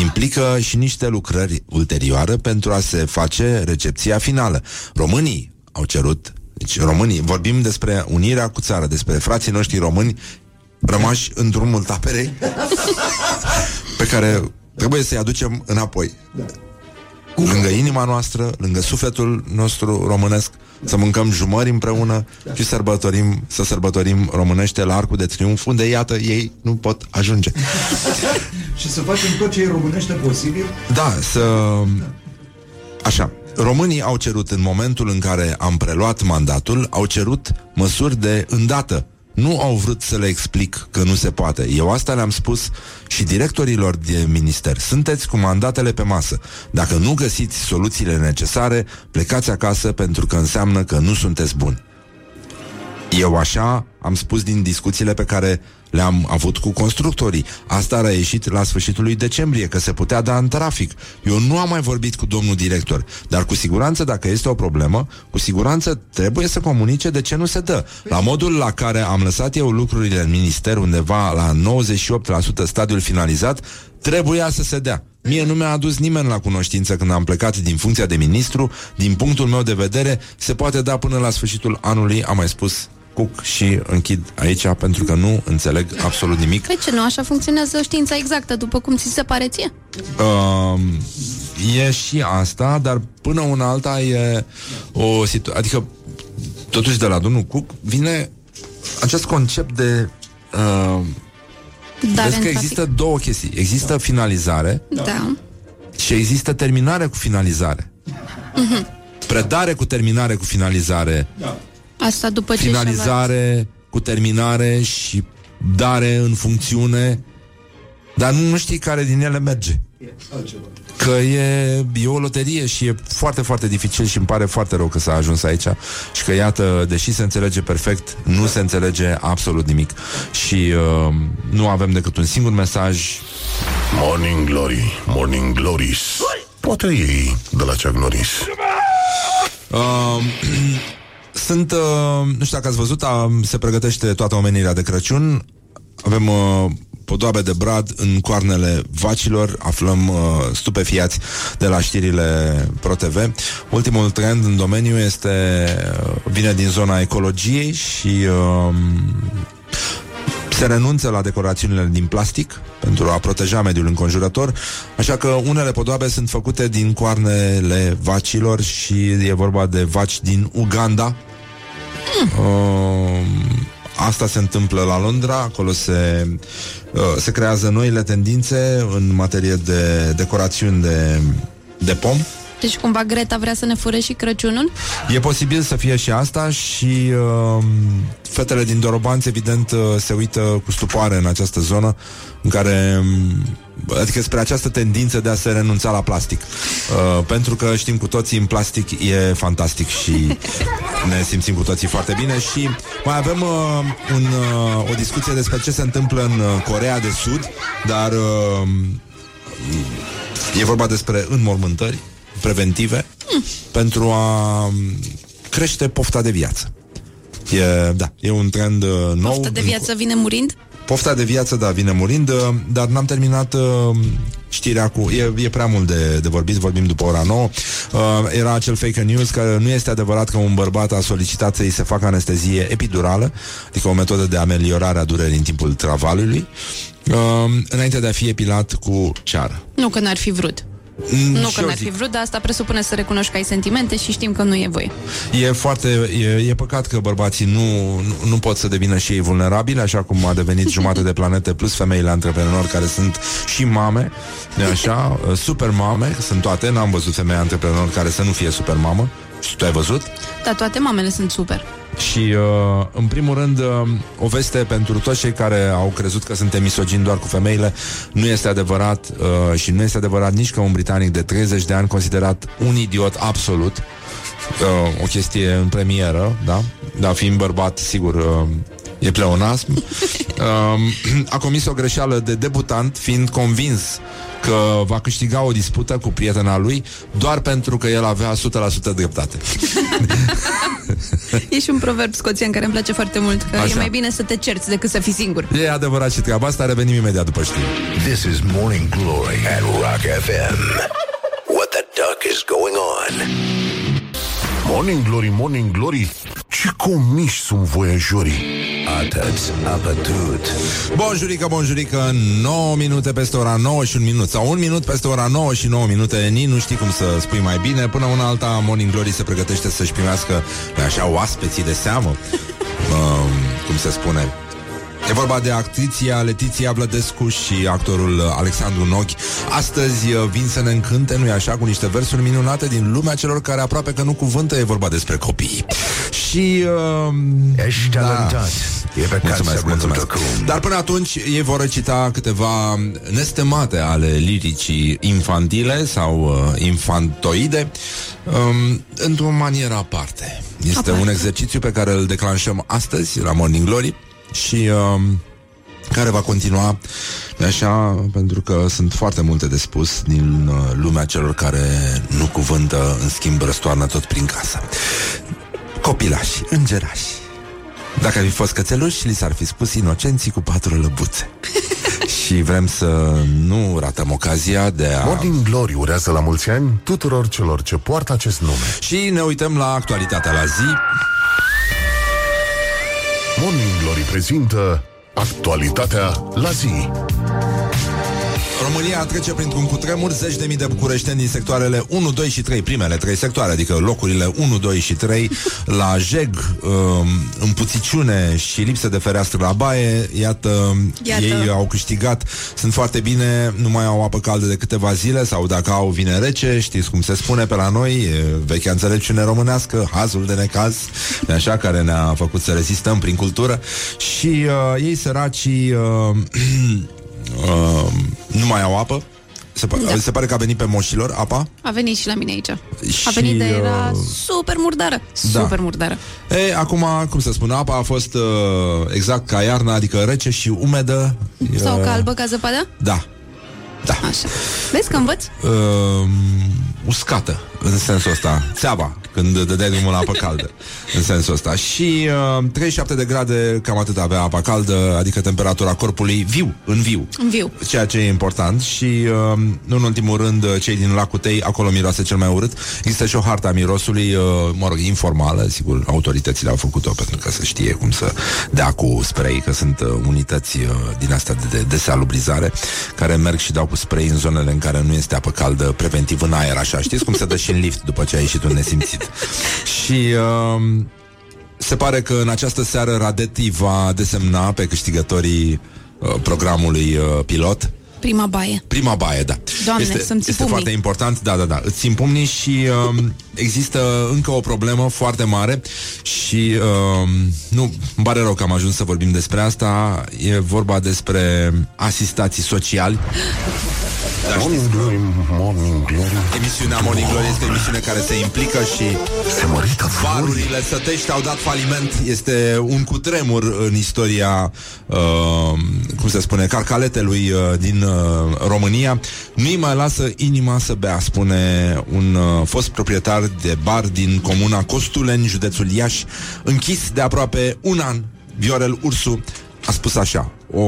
implică și niște lucrări ulterioare pentru a se face recepția finală. Românii au cerut deci românii, vorbim despre unirea cu țara, despre frații noștri români rămași în drumul taperei <laughs> pe care trebuie să-i aducem înapoi. Lângă inima noastră, lângă sufletul nostru românesc, să mâncăm jumări împreună și sărbătorim, să sărbătorim românește la Arcul de Triunf, unde, iată, ei nu pot ajunge. <laughs> și să facem tot ce e românește posibil? Da, să... Așa, românii au cerut în momentul în care am preluat mandatul, au cerut măsuri de îndată nu au vrut să le explic că nu se poate. Eu asta le-am spus și directorilor de minister. Sunteți cu mandatele pe masă. Dacă nu găsiți soluțiile necesare, plecați acasă pentru că înseamnă că nu sunteți buni. Eu așa am spus din discuțiile pe care le-am avut cu constructorii. Asta a ieșit la sfârșitul lui decembrie, că se putea da în trafic. Eu nu am mai vorbit cu domnul director, dar cu siguranță, dacă este o problemă, cu siguranță trebuie să comunice de ce nu se dă. La modul la care am lăsat eu lucrurile în minister, undeva la 98% stadiul finalizat, trebuia să se dea. Mie nu mi-a adus nimeni la cunoștință când am plecat din funcția de ministru. Din punctul meu de vedere, se poate da până la sfârșitul anului, am mai spus Cuc și închid aici pentru că nu înțeleg absolut nimic. Păi ce nu, așa funcționează știința exactă, după cum ți se pare ție? Uh, e și asta, dar până una alta e o situație... Adică, totuși de la domnul Cuc vine acest concept de... Uh, Dar vezi că există două chestii. Există finalizare Da. și există terminare cu finalizare. Mhm. Predare cu terminare cu finalizare. Asta după ce finalizare cu terminare și dare în funcțiune, dar nu, nu știi care din ele merge. Că e, e o loterie și e foarte, foarte dificil și îmi pare foarte rău că s-a ajuns aici și că, iată, deși se înțelege perfect, nu se înțelege absolut nimic și uh, nu avem decât un singur mesaj. Morning Glory, Morning Glories. Poate ei de la Chuck Norris. Uh, <clears throat> sunt, uh, nu știu dacă ați văzut, a, se pregătește toată omenirea de Crăciun. Avem uh, podoabe de brad în coarnele vacilor, aflăm uh, stupefiați de la știrile ProTV. Ultimul trend în domeniu este uh, vine din zona ecologiei și uh, se renunță la decorațiunile din plastic pentru a proteja mediul înconjurător, așa că unele podoabe sunt făcute din coarnele vacilor și e vorba de vaci din Uganda. Uh, asta se întâmplă la Londra, acolo se, uh, se creează noile tendințe în materie de decorațiuni de, de pom. Deci cumva Greta vrea să ne fure și Crăciunul? E posibil să fie și asta și uh, fetele din Dorobanți, evident, uh, se uită cu stupoare în această zonă în care um, adică spre această tendință de a se renunța la plastic. Uh, pentru că știm cu toții, în plastic e fantastic și <laughs> ne simțim cu toții foarte bine și mai avem uh, un, uh, o discuție despre ce se întâmplă în uh, Corea de Sud, dar uh, e vorba despre înmormântări preventive Hmm. pentru a um, crește pofta de viață. E, da, e un trend uh, nou. Poftă de viață vine murind? Pofta de viață, da, vine murind, uh, dar n-am terminat uh, știrea cu... E, e prea mult de, de vorbit, vorbim după ora 9. Uh, era acel fake news că nu este adevărat că un bărbat a solicitat să-i se facă anestezie epidurală, adică o metodă de ameliorare a durerii în timpul travalului, uh, înainte de a fi epilat cu ceară. Nu că n-ar fi vrut. Mm, Nu și că eu n-ar fi zic. vrut, dar asta presupune să recunoști că ai sentimente și știm că nu e voie. E foarte, e, e păcat că bărbații nu, nu, nu pot să devină și ei vulnerabili, așa cum a devenit <laughs> jumătate de planete, plus femeile antreprenori care sunt și mame, nu așa, <laughs> uh, super mame, sunt toate, n-am văzut femei antreprenori care să nu fie super mamă. Și tu ai văzut? Dar toate mamele sunt super. Și, uh, în primul rând, uh, o veste pentru toți cei care au crezut că suntem misogini doar cu femeile, nu este adevărat uh, și nu este adevărat nici că un britanic de 30 de ani considerat un idiot absolut, uh, o chestie în premieră, da? Dar fiind bărbat, sigur, uh, e pleonasm, <laughs> uh, <clears throat> a comis o greșeală de debutant, fiind convins că va câștiga o dispută cu prietena lui doar pentru că el avea 100% dreptate. <laughs> E și un proverb scoțian care îmi place foarte mult, că Așa. e mai bine să te cerți decât să fii singur. E adevărat și treaba asta, revenim imediat după știri. This is Morning Glory at Rock FM. What the duck is going on? Morning Glory, Morning Glory, ce comiși sunt voiajorii. Atât, apătut. Bonjurică, bonjurică, 9 minute peste ora 9 și un minut Sau un minut peste ora 9 și 9 minute Ni nu știi cum să spui mai bine Până una alta, Morning Glory se pregătește să-și primească Așa, oaspeții de seamă <laughs> um, Cum se spune E vorba de actriția Letiția Vlădescu și actorul Alexandru Nochi. Astăzi uh, vin să ne încânte, nu-i așa, cu niște versuri minunate din lumea celor care aproape că nu cuvântă, e vorba despre copii. Și... Uh, Ești talentat. E pe Mulțumesc, mulțumesc. Cum. Dar până atunci ei vor recita câteva nestemate ale liricii infantile sau uh, infantoide um, într-o manieră aparte. Este Aparte. un exercițiu pe care îl declanșăm astăzi la Morning Glory și um, care va continua așa, pentru că sunt foarte multe de spus din uh, lumea celor care nu cuvântă, în schimb răstoarnă tot prin casă. Copilași, îngerași, dacă ar fi fost cățeluși, li s-ar fi spus inocenții cu patru lăbuțe. <laughs> și vrem să nu ratăm ocazia de a... Morning Glory urează la mulți ani tuturor celor ce poartă acest nume. Și ne uităm la actualitatea la zi. Morning Glory prezintă actualitatea la zi. România trece printr-un cutremur Zeci de mii de bucureșteni din sectoarele 1, 2 și 3 Primele trei sectoare, adică locurile 1, 2 și 3 La Jeg, um, împuțiciune și lipsă de fereastră la baie Iată, Iată. ei au câștigat Sunt foarte bine, nu mai au apă caldă de câteva zile Sau dacă au, vine rece Știți cum se spune pe la noi e Vechea înțelepciune românească Hazul de necaz e Așa, care ne-a făcut să rezistăm prin cultură Și uh, ei săracii uh, <clears throat> uh, nu mai au apă. Se, pa- Da. se pare că a venit pe moșilor apa. A venit și la mine aici. A Și, venit de era uh, super murdară. da. Super murdară. E, acum, cum să spun, apa a fost uh, exact ca iarna, adică rece și umedă. Sau Uh, ca albă ca zăpada? Da. Da. Așa. Vezi că învăț? Uh, uscată, în sensul ăsta. Țeava, când dădeai drumul la apă caldă. <laughs> În sensul ăsta. Și uh, 37 de grade, cam atât avea apa caldă, adică temperatura corpului viu, în viu. În viu. ceea ce e important și uh, nu în ultimul rând uh, cei din lacul Tei, acolo miroase cel mai urât. Există și o harta a mirosului, uh, mă rog, informală, sigur, autoritățile au făcut-o pentru că să știe cum să dea cu spray, că sunt uh, unități uh, din astea de, de, de salubrizare care merg și dau cu spray în zonele în care nu este apă caldă, preventiv în aer, așa. Știți cum se dă și în lift după ce ai ieșit un nesimțit. <laughs> și uh, se pare că în această seară Radeti va desemna pe câștigătorii uh, programului uh, pilot Prima baie. Prima baie, da. Doamne, este, să-mi ții este pumnii. foarte important, da, da, da. Îți țin pumnii și um, există încă o problemă foarte mare și um, nu, îmi pare rău că am ajuns să vorbim despre asta. E vorba despre asistații sociali. Da, Morning Glory, Morning Glory. Emisiunea Morning Glory este o emisiune care se implică și Se mărită Barurile sătești au dat faliment Este un cutremur în istoria uh, Cum se spune Carcaletelui uh, din uh, România Nu-i mai lasă inima să bea Spune un uh, fost proprietar de bar Din comuna Costuleni, județul Iași Închis de aproape un an. Viorel Ursu a spus așa, o,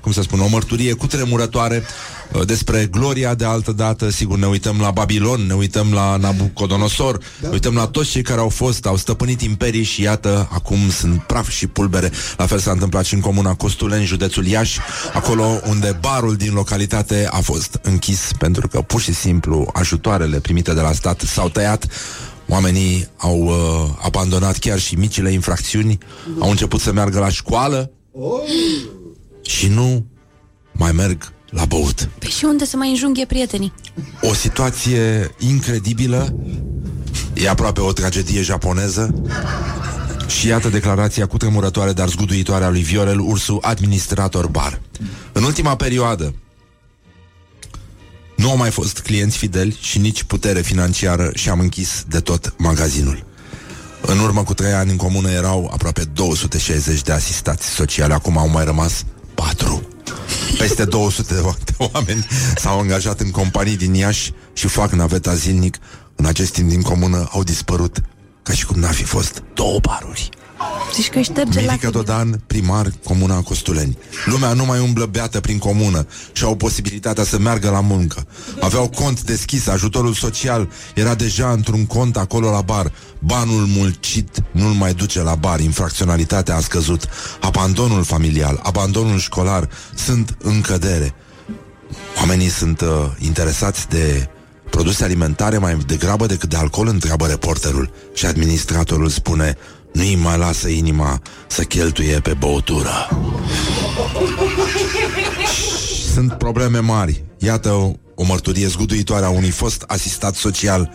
cum să spun, o mărturie cu tremurătoare uh, despre gloria de altă dată. Sigur, ne uităm la Babilon, ne uităm la Nabucodonosor, ne uităm la toți cei care au fost, au stăpânit imperii și iată, acum sunt praf și pulbere. La fel s-a întâmplat și în comuna Costulen, județul Iași, acolo unde barul din localitate a fost închis pentru că pur și simplu ajutoarele primite de la stat s-au tăiat. Oamenii au uh, abandonat chiar și micile infracțiuni, au început să meargă la școală și nu mai merg la băut. Păi și unde să mai înjunghe prietenii? O situație incredibilă, e aproape o tragedie japoneză și iată declarația cutremurătoare, dar zguduitoare a lui Viorel Ursu, administrator bar. În ultima perioadă, nu au mai fost clienți fideli și nici putere financiară și am închis de tot magazinul. În urmă cu trei ani în comună erau aproape 260 de asistați sociale, acum au mai rămas 4. Peste 200 de o- oameni s-au angajat în companii din Iași și fac naveta zilnic. În acest timp din comună au dispărut ca și cum n-ar fi fost două baruri. Zici că șterge la Mirica Dodan, primar, Comuna Costuleni. Lumea nu mai umblă beată prin comună și au posibilitatea să meargă la muncă. Aveau cont deschis, ajutorul social era deja într-un cont acolo la bar. Banul mulcit nu-l mai duce la bar, infracționalitatea a scăzut. Abandonul familial, abandonul școlar sunt în cădere. Oamenii sunt uh, interesați de produse alimentare mai degrabă decât de alcool, întreabă reporterul. Și administratorul spune, nu-i mai lasă inima să cheltuie pe băutură. <laughs> Sunt probleme mari. Iată o, o mărturie zguduitoare a unui fost asistat social.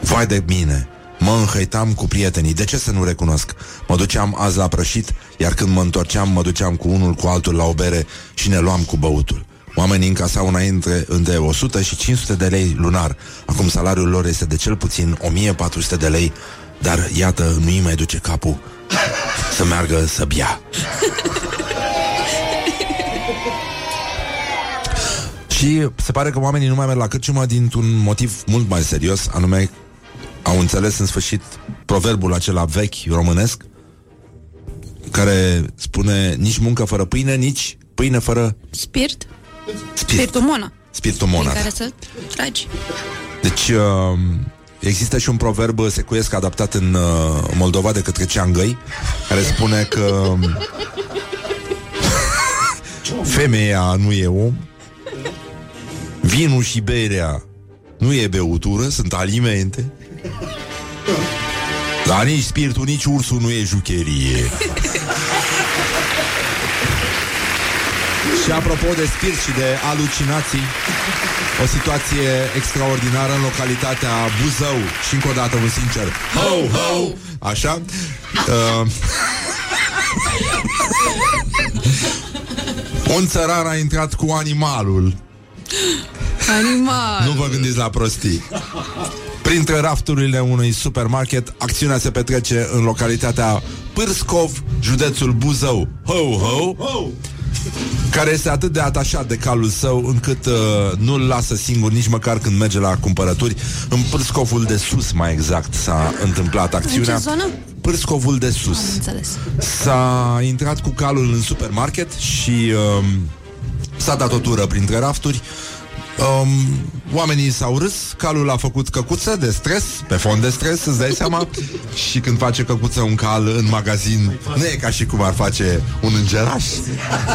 Vai de mine! Mă înhăitam cu prietenii. De ce să nu recunosc? Mă duceam azi la prășit, iar când mă întorceam, mă duceam cu unul cu altul la o bere și ne luam cu băutul. Oamenii încasau înainte între 100 și 500 de lei lunar. Acum salariul lor este de cel puțin 1400 de lei, dar iată, nu-i mai duce capul să meargă să bea. <laughs> Și se pare că oamenii nu mai merg la cârciumă dintr-un motiv mult mai serios, anume au înțeles în sfârșit proverbul acela vechi românesc care spune nici muncă fără pâine, nici pâine fără Spirit? spirit. Spiritul Mona. Spiritul Prin Mona. care să tragi. Deci uh, există și un proverb uh, secuiesc adaptat în uh, Moldova de către Ceangăi care spune că <laughs> femeia nu e om, vinul și berea nu e beutură, sunt alimente, dar nici spiritul, nici ursul nu e jucherie. Și apropo de spirit și de alucinații, o situație extraordinară în localitatea Buzău. Și încă o dată un sincer. Ho, ho, așa? Uh, un țăran a intrat cu animalul. Animal. nu vă gândiți la prostii. Printre rafturile unui supermarket Acțiunea se petrece în localitatea Pârscov, județul Buzău. Ho, ho, ho care este atât de atașat de calul său încât uh, nu-l lasă singur nici măcar când merge la cumpărături. În Pârscovul de sus, mai exact, s-a întâmplat acțiunea. În ce zonă? Pârscovul de sus. Am înțeles. S-a intrat cu calul în supermarket și um, s-a dat o tură printre rafturi. Um, oamenii s-au râs, calul a făcut căcuță de stres, pe fond de stres, îți dai seama? <laughs> Și când face căcuță un cal în magazin Nu e ca și cum ar face un îngeraș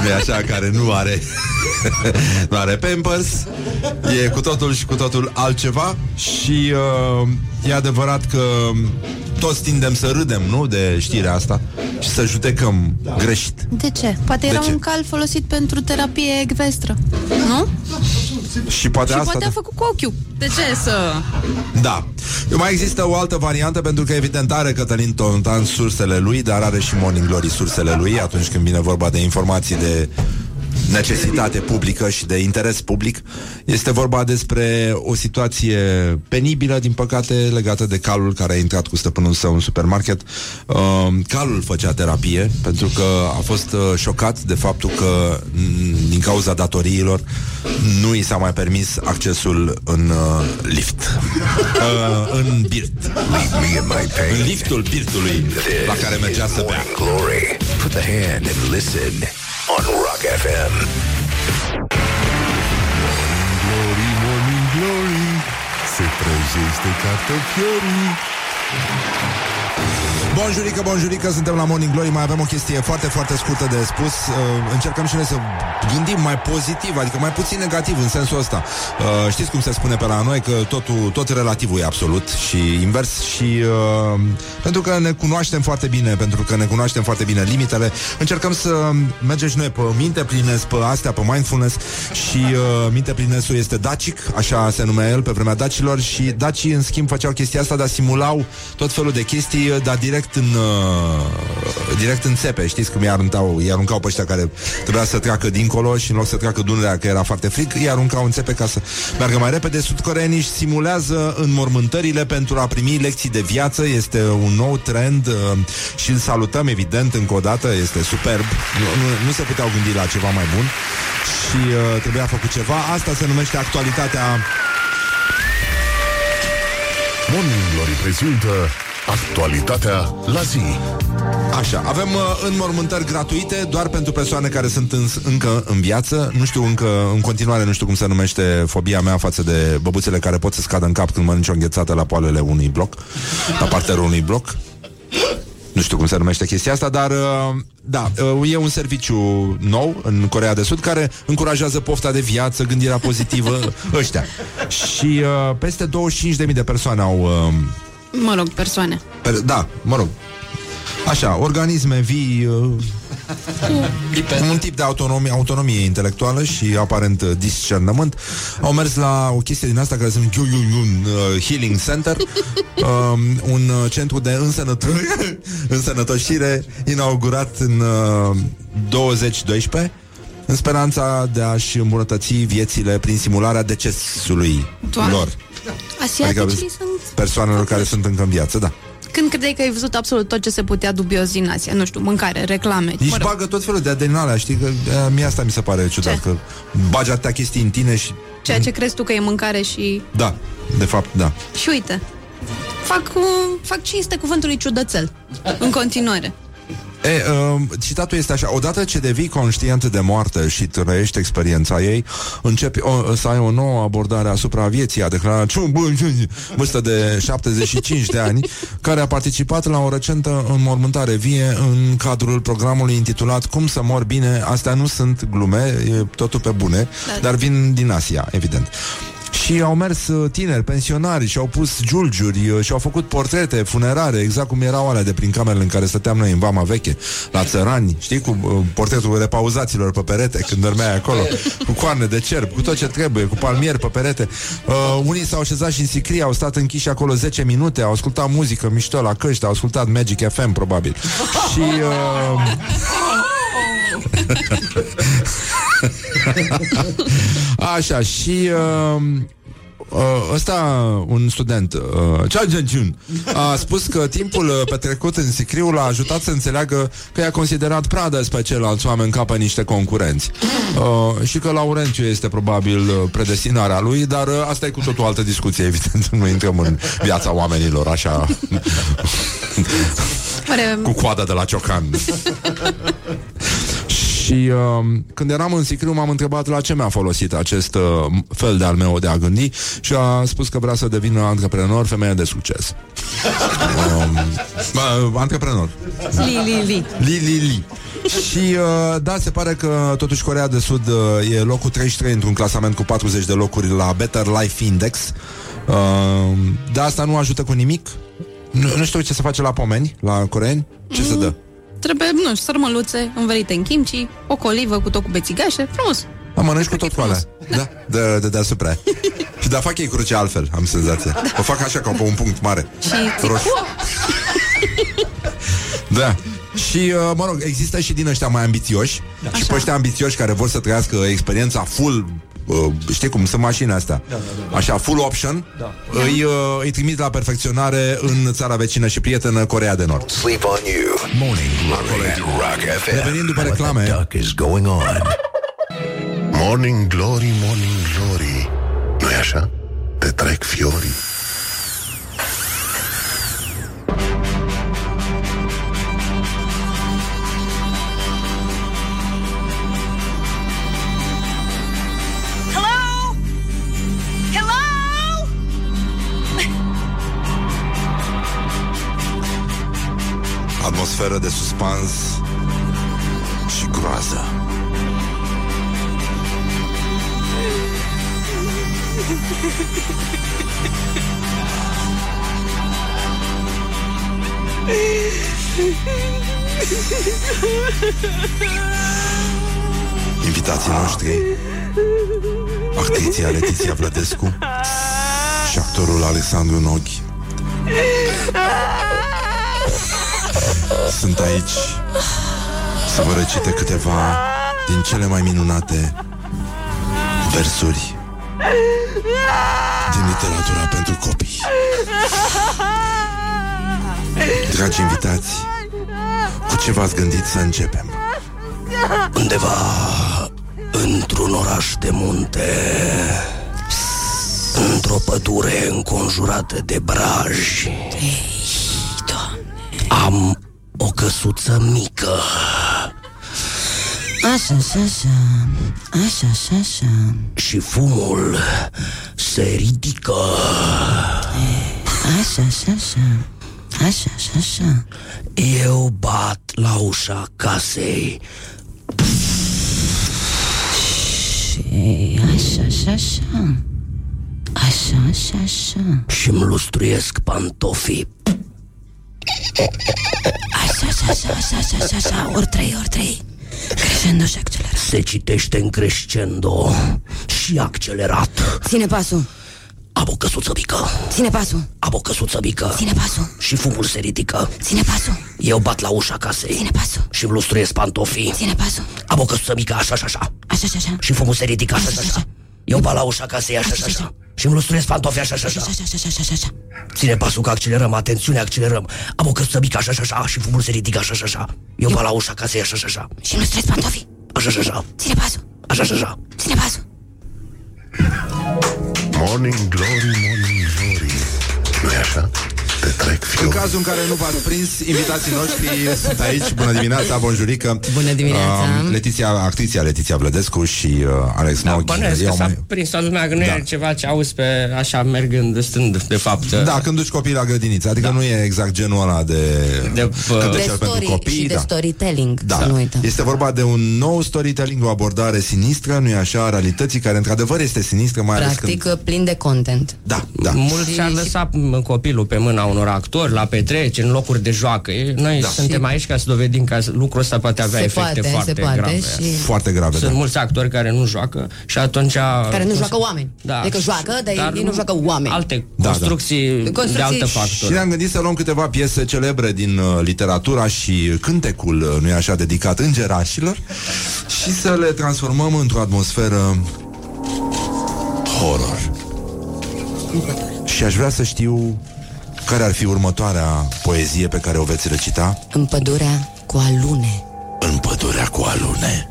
Nu e așa, care nu are <laughs> Nu are Pampers. E cu totul și cu totul altceva. Și uh, e adevărat că toți tindem să râdem, nu? De știrea asta Și să judecăm greșit De ce? Poate De era ce? un cal folosit pentru terapie ecvestră. Nu? Și poate Și asta poate a făcut cu ochiul. De ce să... Da. Mai există o altă variantă pentru că evident are Cătălin Tontan sursele lui, dar are și Morning Glory sursele lui atunci când vine vorba de informații de necesitate publică și de interes public. Este vorba despre o situație penibilă, din păcate, legată de calul care a intrat cu stăpânul său în supermarket. Uh, calul făcea terapie pentru că a fost uh, șocat de faptul că m, din cauza datoriilor nu i s-a mai permis accesul în uh, lift. <laughs> Uh, în birt. În liftul birtului la care mergea să bea. Glory Put the hand and listen on Rock FM. Glory, morning glory Se prăjește cartofiorii Bonjurică, bonjurică, suntem la Morning Glory Mai avem o chestie foarte, foarte scurtă de spus. Uh, Încercăm și noi să gândim mai pozitiv Adică mai puțin negativ în sensul ăsta. Uh, Știți cum se spune pe la noi Că totul, tot relativul e absolut Și invers și uh, Pentru că ne cunoaștem foarte bine Pentru că ne cunoaștem foarte bine limitele Încercăm să mergem și noi pe minte plinesc Pe astea, pe mindfulness Și uh, minte plinesul este dacic Așa se numea el pe vremea dacilor Și dacii în schimb făceau chestia asta Dar simulau tot felul de chestii Dar direct în uh, direct în țepe, știți cum i aruncau, i aruncau pe ăștia care trebuia să treacă dincolo și în loc să treacă Dunărea, că era foarte fric, i aruncau în țepe ca să meargă mai repede. Sudcoreenii își simulează înmormântările pentru a primi lecții de viață, este un nou trend uh, și îl salutăm evident încă o dată, este superb. Nu, nu, nu se puteau gândi la ceva mai bun și uh, trebuia făcut ceva. Asta se numește actualitatea Morning Glory prezintă Actualitatea la zi. Așa, avem uh, înmormântări gratuite Doar pentru persoane care sunt în, încă în viață. Nu știu încă, în continuare Nu știu cum se numește fobia mea Față de băbuțele care pot să scadă în cap Când mănânci o înghețată la poalele unui bloc La parterul unui bloc. Nu știu cum se numește chestia asta, dar uh, da, uh, e un serviciu nou în Corea de Sud care încurajează pofta de viață, gândirea pozitivă, ăștia. Și uh, peste 25.000 de persoane au uh, Mă rog, persoane. Per, da, mă rog. Așa, organisme vii uh, un tip de autonomie, autonomie intelectuală și aparent uh, discernământ au mers la o chestie din asta care se numește un uh, Healing Center <laughs> um, un uh, centru de însănăto- <laughs> însănătoșire inaugurat în uh, 2012 în speranța de a-și îmbunătăți viețile prin simularea decesului Doamne. lor. Asiaticii Adică sunt... persoanelor care sunt încă în viață, da. Când credeai că ai văzut absolut tot ce se putea dubios din Asia? Nu știu, mâncare, reclame. Nici mă rog. bagă tot felul de adenale, știi? Că a, mie asta mi se pare ciudat, Ce? că bagi atâtea chestii în tine și... Ceea ce crezi tu că e mâncare și... Da, de fapt, da. Și uite, fac, uh, fac cinste cuvântului ciudățel. În continuare. E, uh, citatul este așa. Odată ce devii conștient de moarte și trăiești experiența ei Începi o, să ai o nouă abordare asupra vieții A declarat Ciu, bă, vârstă de 75 de ani Care a participat la o recentă înmormântare vie În cadrul programului intitulat Cum să mor bine? Astea nu sunt glume, e totul pe bune Da. Dar vin din Asia, evident și au mers uh, tineri, pensionari și au pus giulgiuri uh, și au făcut portrete funerare, exact cum erau alea de prin camerele în care stăteam noi în Vama Veche, la țărani, știi, cu uh, portretul repauzaților pe perete când dormeai acolo, cu coarne de cerb, cu tot ce trebuie, cu palmieri pe perete. Uh, unii s-au așezat și în sicrie, au stat închiși acolo 10 minute, au ascultat muzică mișto la căști, au ascultat Magic FM, probabil. <laughs> și... Uh, <laughs> <laughs> Așa, și uh, uh, ăsta, un student, uh, Chao Jianjun, a <laughs> spus că timpul uh, petrecut în Sicriu l-a ajutat să înțeleagă că i-a considerat pradă pe ceilalți oameni ca pe niște concurenți. Uh, și că Laurențiu este probabil uh, predestinarea lui, dar uh, asta e cu totul altă discuție, <laughs> evident. Nu intrăm în viața oamenilor așa Oare, cu coada de la ciocan. <laughs> Și uh, când eram în Sicriu m-am întrebat la ce mi-a folosit acest uh, fel de al meu de a gândi și a spus că vrea să devină antreprenor, femeie de succes. um, uh, antreprenor. li, li, li. Li, li, li. Și uh, da, se pare că totuși Corea de Sud uh, e locul 33 într-un clasament cu 40 de locuri la Better Life Index. Uh, dar asta nu ajută cu nimic. Nu, nu știu ce se face la pomeni, la coreeni. Ce se dă? Trebuie, nu știu, sărmăluțe învelite în kimchi, o colivă cu tot cu bețigașe, frumos. Am mănânci cu tot cu alea. Da, de, de deasupra. <laughs> și da, fac ei cruce altfel, am senzația. O fac așa ca pe un punct mare. Și Roșu. <laughs> Da. Și, uh, mă rog, există și din ăștia mai ambițioși da. Și pe ăștia ambițioși care vor să trăiască experiența full uh, Știi cum sunt mașini astea Da, da, da. Așa, full option Da. îi, uh, îi trimit la perfecționare În țara vecină și prietenă Corea de Nord Sleep on you. Morning Glory at Rock FM. Revenind după reclame. What the duck is going on? Morning Glory, Morning Glory nu așa? Te trec fiorii atmosferă de suspans și groază. Invitații noștri Actriția Letiția Vlădescu Și actorul Alexandru Noghi <laughs> Sunt aici Să vă recite câteva Din cele mai minunate Versuri Din literatura pentru copii Dragi invitați Cu ce v-ați gândit să începem? Undeva într-un oraș de munte, într-o pădure înconjurată de braji, am o căsuță mică. Așa, așa, așa. Așa, așa, așa. Și fumul se ridică. Așa, așa, așa. Așa, așa, așa. Eu bat la ușa casei. Și așa, așa, așa. Așa, așa, așa. Și-mi lustruiesc pantofii. Așa, așa, așa, așa, așa, așa, așa Ori trei, ori trei Crescendo și accelerat Se citește în crescendo și accelerat. Ține pasul Am o căsuță mică. Ține pasul Am o căsuță mică. Ține pasul Și fumul se ridică. Ține pasul Eu bat la ușa casei. Ține pasul Și-mi lustruiesc pantofii. Ține pasul Am o căsuță mică, așa și așa. Așa, așa, așa Și fumul se ridică, așa și așa. Eu bat la ușa casei, așa și așa. Și-mi lustruiesc pantofii, așa și așa. Așa, așa, așa, așa, așa Ține pasul că accelerăm, atențiune, accelerăm. Am o căsuță mică, așa și așa. Și fumul se ridică, așa și așa. Eu bat la ușa casei, așa și așa. Și nu strezi pantofii Așa și așa. Ține pasul Așa și așa. Ține pasul Morning glory, morning glory nu așa? Te trec În fiu cazul în care nu v-ați prins, invitații noștri sunt aici. Bună dimineața, bonjurică. Bună dimineața. Uh, Letiția, actriția Letiția Vlădescu și uh, Alex Da, Noghi. bănuiesc că Eu s-a mai- prins toată lumea, că nu Da. e ceva ce auzi pe așa mergând, stând, de fapt. Da, când duci copiii la grădiniță Adică nu e exact genul ăla de, De, De story și de da. storytelling Da. Să nu uităm Este vorba de un nou storytelling, o abordare sinistră, nu-i așa, a realității, care într-adevăr este sinistră, mai ales Practic când... plin de content Da, da. Mulți ar lăsa m, copilul pe mâna unor actori la petreceri, în locuri de joacă. E- Noi Da. suntem aici ca să dovedim că lucrul ăsta poate avea Se efecte poate, foarte se poate grave. și- Foarte grave, Sunt da. mulți actori care nu joacă și atunci... Care nu joacă oameni Da. Adică joacă, dar, ei nu joacă oameni Alte Da, da. construcții, de Construcții altă și- Și factură. ne-am gândit să luăm câteva piese celebre din uh, literatura și cântecul, uh, nu-i așa, dedicat îngerașilor și să le transformăm într-o atmosferă horror. Și aș vrea să știu care ar fi următoarea poezie pe care o veți recita În pădurea cu alune în pădurea cu alune.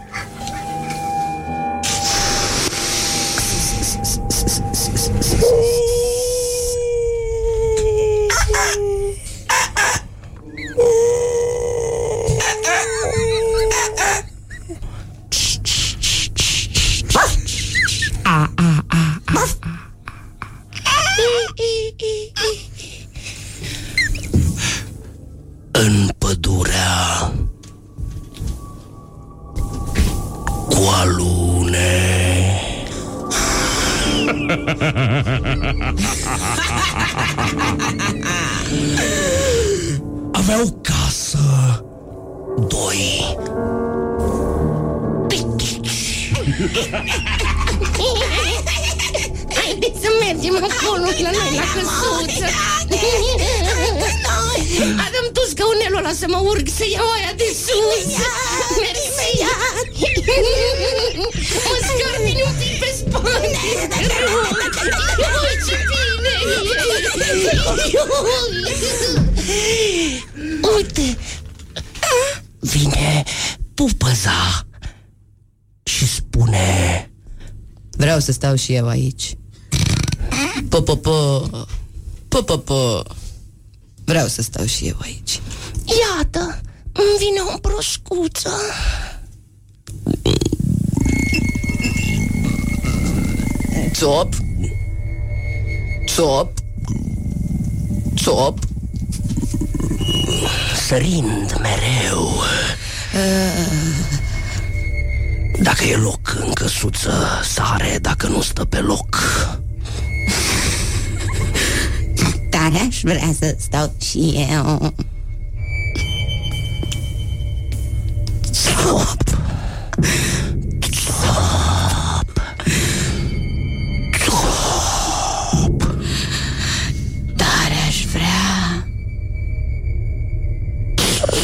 Stau și eu aici. Po, po, po. Po, po, po. Vreau să stau și eu aici. Iată, îmi vine o broșcuță Țop. Țop. Țop. Sărind mereu. Dacă e loc în căsuță, sare dacă nu stă pe loc. Tare aș vrea să stau și eu Stop! Tare aș vrea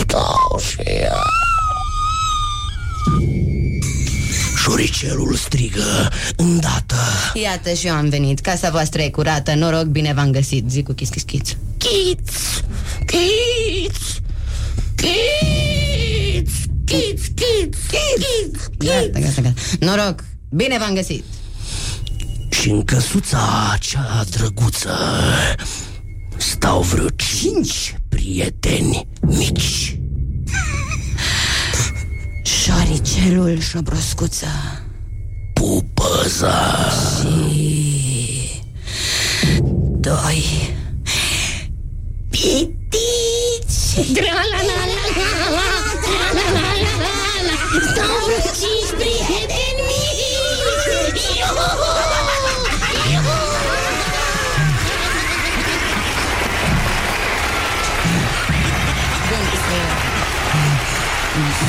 Stau și eu. Șoricelul strigă îndată. Iată și eu am venit Casa voastră e curată Noroc, bine v-am găsit Zic cu chis, chis, chis Chiț! Chiț! Chiț! Chiț! Chiț! Chiț! Gata, gata, gata Noroc, bine v-am găsit Și în căsuța cea drăguță Stau vreo cinci prieteni mici <laughs> Șoricelul șobroscuță Pupăza Și Doi Pitici Stau vreo cinci prieteni mici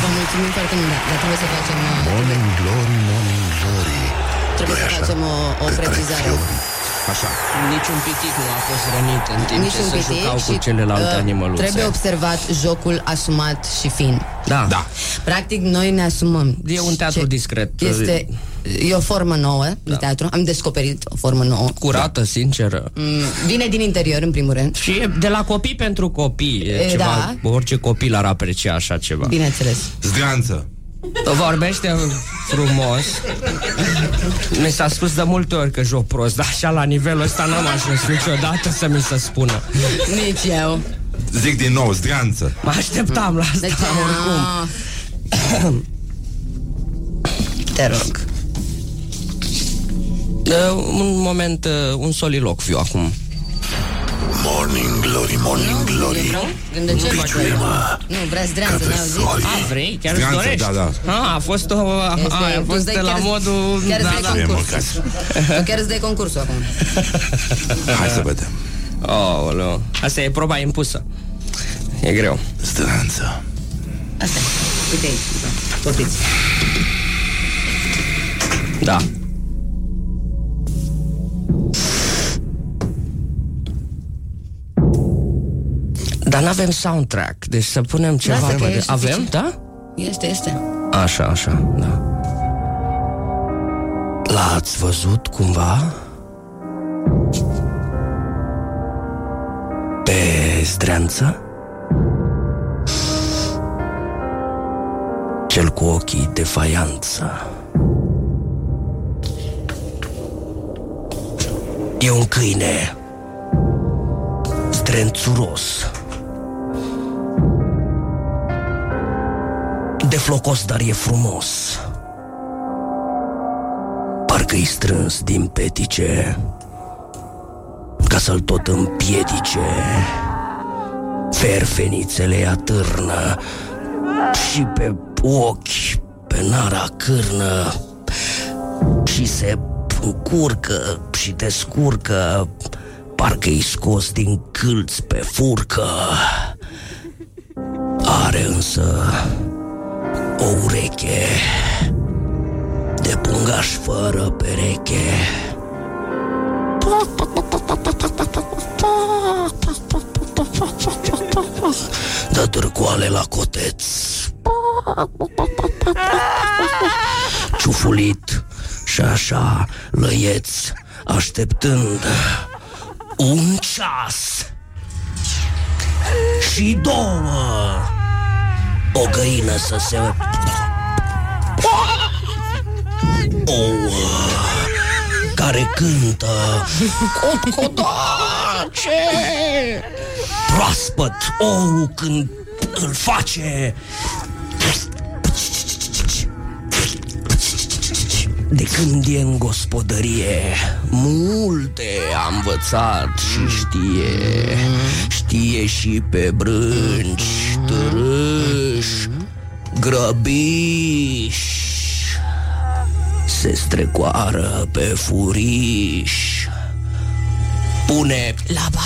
Vă mulțumim foarte mult, dar dar trebuie să facem uh, Morning glory, morning glory Trebuie să facem o, o precizare Așa. Niciun pitic nu a fost rănit în timp Nici ce un se pitic jucau și, cu celelalte uh, animăluțe. Trebuie observat jocul asumat și fin Da. Da. Practic noi ne asumăm E un teatru Ce- discret. Este E o formă nouă Da. de teatru Am descoperit o formă nouă Curată, sinceră. Mm, Vine din interior, în primul rând Și e de la copii pentru copii. E E, ceva, da. Orice copil ar aprecia așa ceva. Bineînțeles Zdreanță. Vorbește frumos. Mi s-a spus de multe ori că joc prost, dar așa la nivelul ăsta n-am ajuns niciodată să mi se spună. Nici eu Zic din nou, zdreanță. Mă așteptam la asta Deci, oricum. ah. Te rog Uh, un moment, uh, un soliloquiu acum. Morning glory, morning glory Gândă ce Biciuie-mă Nu, vrea zdreanță, Că n-ai pe auzit? A, vrei? Chiar îți Zdreanță, dorești? da, da. A, a fost o... A, Este- a, a tu fost îți dai de la chiar- modul... chiar îți da, dai da. concursul. Tu chiar îți dai concursul acum <laughs> Hai să vedem. Oh, Asta e proba impusă. E greu. Zdreanță Asta e, uite aici, da. vorbiți Da. Dar n-avem soundtrack, deci să punem ceva... Lasă că pe- e Avem, suficient. da? Este, este Așa, așa, da. L-ați văzut cumva? Pe zdreanță? Cel cu ochii de faianță E un câine Zdrențuros De flocos, dar e frumos. Parcă-i strâns din petice Ca să-l tot împiedice. Ferfenițele atârnă Și pe ochi Pe nara cârnă Și se încurcă Și descurcă. Parcă-i scos din câlți pe furcă. Are însă O ureche de pungaș fără pereche. Dă târcoale la coteț. Ciufulit și așa lăieț Așteptând un ceas. Și două O găină să se ouă care cântă. Cotcodace Proaspăt ou când îl face. De când e în gospodărie Multe a învățat și știe. Știe și pe brânci târâș, grăbiș, se strecoară pe furiș. Pune La ba.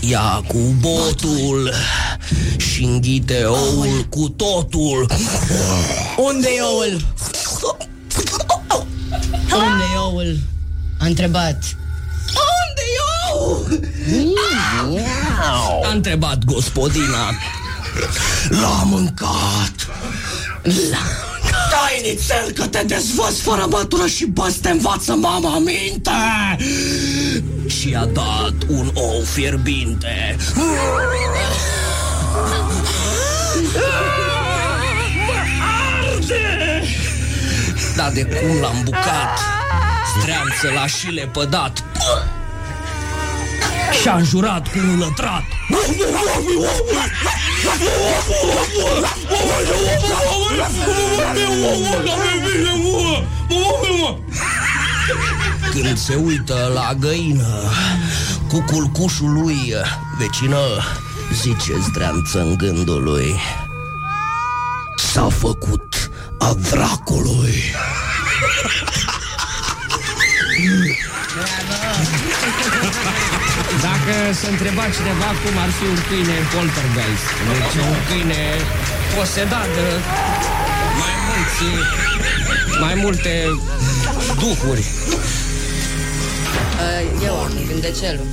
Ia cu botul și înghite oul cu totul. Unde e oul? Unde e oul? A întrebat. Unde e oul? A întrebat gospodina. L-a mâncat. L-a Dai nițel că te dezvăți fără bătură și bă, te învață mama minte Și a dat un ou fierbinte Dar de cum l-am bucat Streamță la și lepădat Și-a înjurat cu un lătrat. Când se uită la găină Cu culcușul lui Vecină Zice zdreanță în gândul lui S-a făcut a dracului Dacă se întreba cineva cum ar fi un câine poltergeist Deci un câine posedat de mai mulți, mai multe duhuri Uh, eu, gândecelul.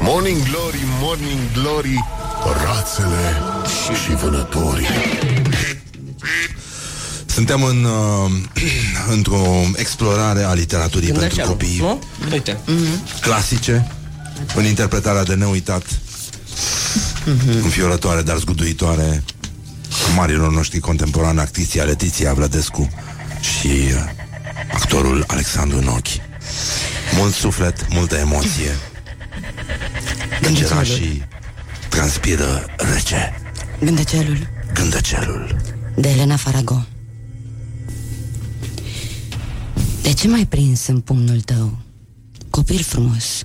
Morning Glory, Morning Glory Rațele și vânătorii Suntem în, uh, <clears throat> într-o explorare a literaturii pentru Gândecelul, copii nu? Uite clasice, în interpretarea de neuitat, înfiorătoare, dar zguduitoare, a marilor noștri contemporani, actriția Letiția Vlădescu și uh, actorul Alexandru Nochi. Mult suflet, multă emoție. Îngerașii transpiră rece. Gândecelul Gândăcelul. de Elena Farago. De ce m-ai prins în pumnul tău? Copil frumos.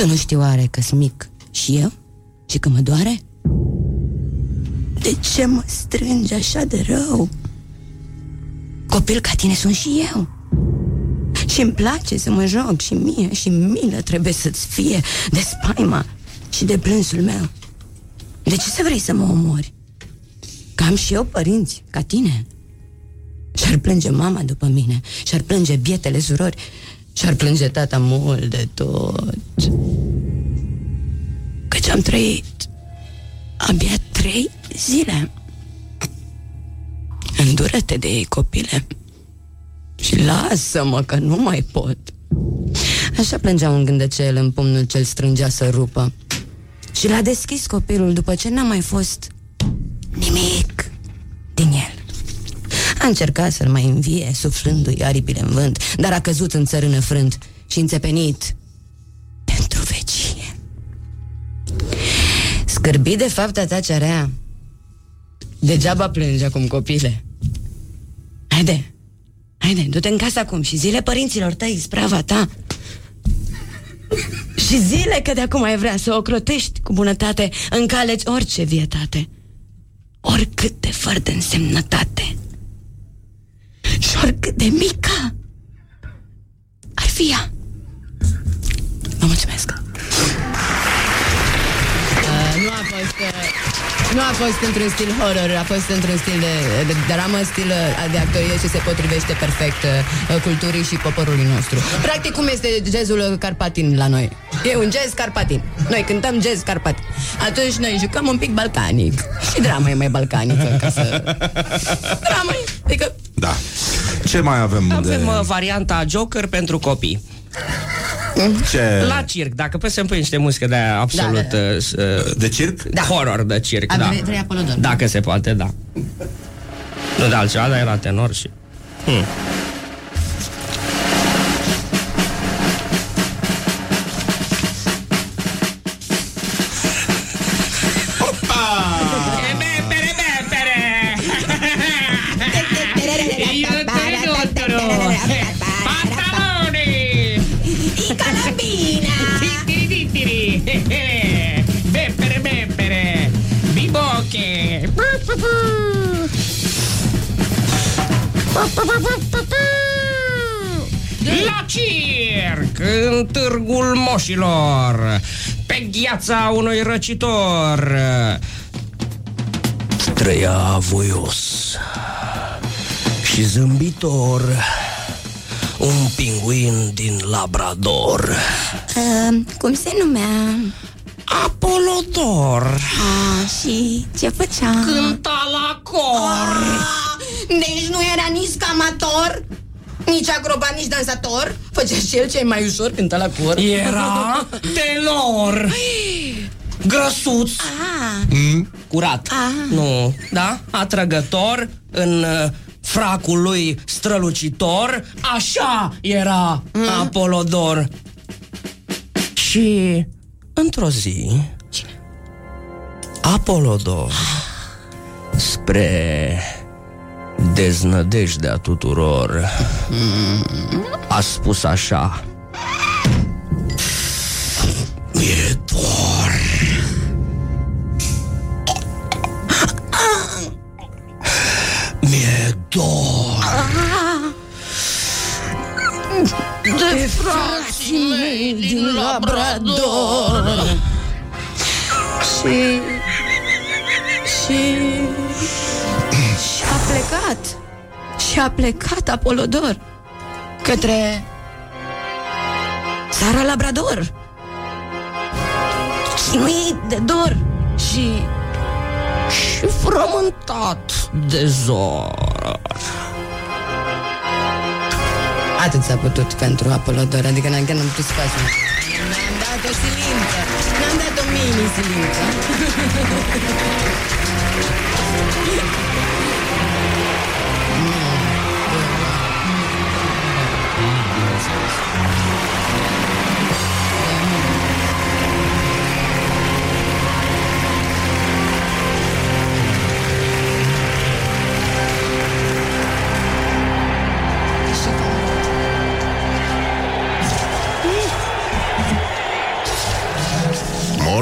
Tu nu știi oare că-s mic și eu? Și că mă doare? De ce mă strângi așa de rău? Copil ca tine sunt și eu și îmi place să mă joc și mie și milă trebuie să-ți fie de spaima și de plânsul meu. De ce să vrei să mă omori? Că am și eu părinți, ca tine. Și-ar plânge mama după mine, și-ar plânge bietele surori, și-ar plânge tata mult de tot. Căci am trăit abia trei zile. Îndură-te de ei, copile. Și lasă-mă că nu mai pot. Așa plângea un gândăcel în pumnul ce-l strângea să rupă. Și l-a deschis copilul după ce n-a mai fost nimic din el. A încercat să-l mai învie, suflându-i aripile în vânt, dar a căzut în țărână frânt și înțepenit pentru vecie. Scârbit de fapta ta ce rea, degeaba plânge acum copile. Haide, haide, du-te în casă acum și zile părinților tăi sprava ta. Și zile că de acum ai vrea să o crotești cu bunătate, încaleți orice vietate, oricât de fără de însemnătate și oricât de mică ar fi ea. Vă mulțumesc. Uh, nu a fost uh, nu a fost într-un stil horror, a fost într-un stil de, de dramă, stil uh, de actorie ce se potrivește perfect uh, culturii și poporului nostru. Practic, cum este jazzul carpatin la noi? E un jazz carpatin. Noi cântăm jazz carpatin. Atunci noi jucăm un pic balcanic. Și drama e mai balcanică, ca să... <laughs> Drama e, adică... Da. Ce mai avem, Avem de... uh, varianta Joker pentru copii Ce... La circ, dacă poți să-mi pui niște muzică de aia absolut Da, uh, De circ? Da. Horror de circ, A, da vrei- vrei Apolodor? Dacă se poate, da Nu de altceva, dar era tenor și hmm. La circ, în târgul moșilor, pe gheața unui răcitor. Trăia voios și zâmbitor un pinguin din Labrador. Uh, cum se numea? Apolodor. Ah, și ce făcea? Cânta la cor. Ah, deci nu era nici scamator, nici acrobat, nici dansator. Făcea și el cei mai ușor, cânta la cor. Era <laughs> tenor. Grăsuț. Ah. Mm? Curat. Ah. Nu, da? Atrăgător în uh, fracul lui strălucitor. Așa era Mm. Apolodor. Și într-o zi Apolodor spre deznădejdea tuturor. A spus așa. Mi-e dor. Mi-e dor. De frații mei din Labrador. Și... Și... Și a plecat. Și a plecat Apolodor Către... Țara Labrador. Chinuit de dor Și... Și frământat de zor. Atât s-a putut pentru Apolodor Adică n-am n-am putut să facem. Ne-am dat o silință. Ne-am dat o mini <laughs>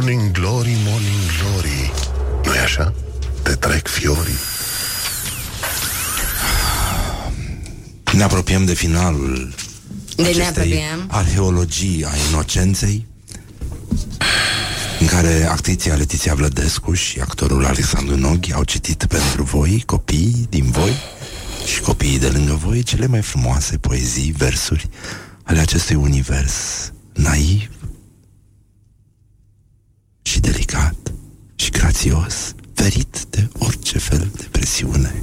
Morning glory, morning glory. Nu e așa? Te trec fiorii. Ne apropiem de finalul De ne acestei apropiem. arheologii a inocenței în care actriția Letiția Vlădescu și actorul Alexandru Noghi au citit pentru voi, copiii din voi și copiii de lângă voi, cele mai frumoase poezii, versuri ale acestui univers naiv și delicat și grațios, ferit de orice fel de presiune.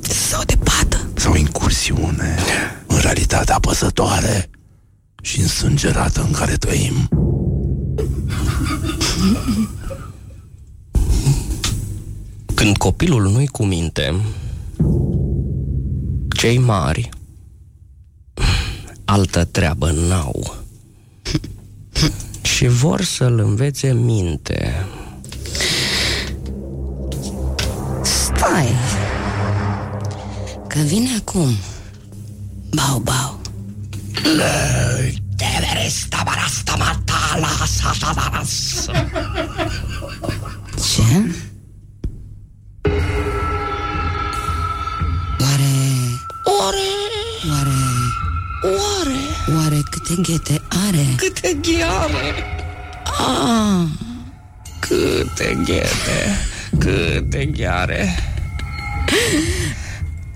Sau de pată. Sau incursiune în realitatea apăsătoare și însângerată în care trăim. Când copilul nu-i cu minte Cei mari Altă treabă n-au Și vor să-l învețe minte. Stai. Că vine acum. Bau, bau. Ce? Câte ghete are? Câte ghiare? Ah, Câte ghete? Câte ghiare?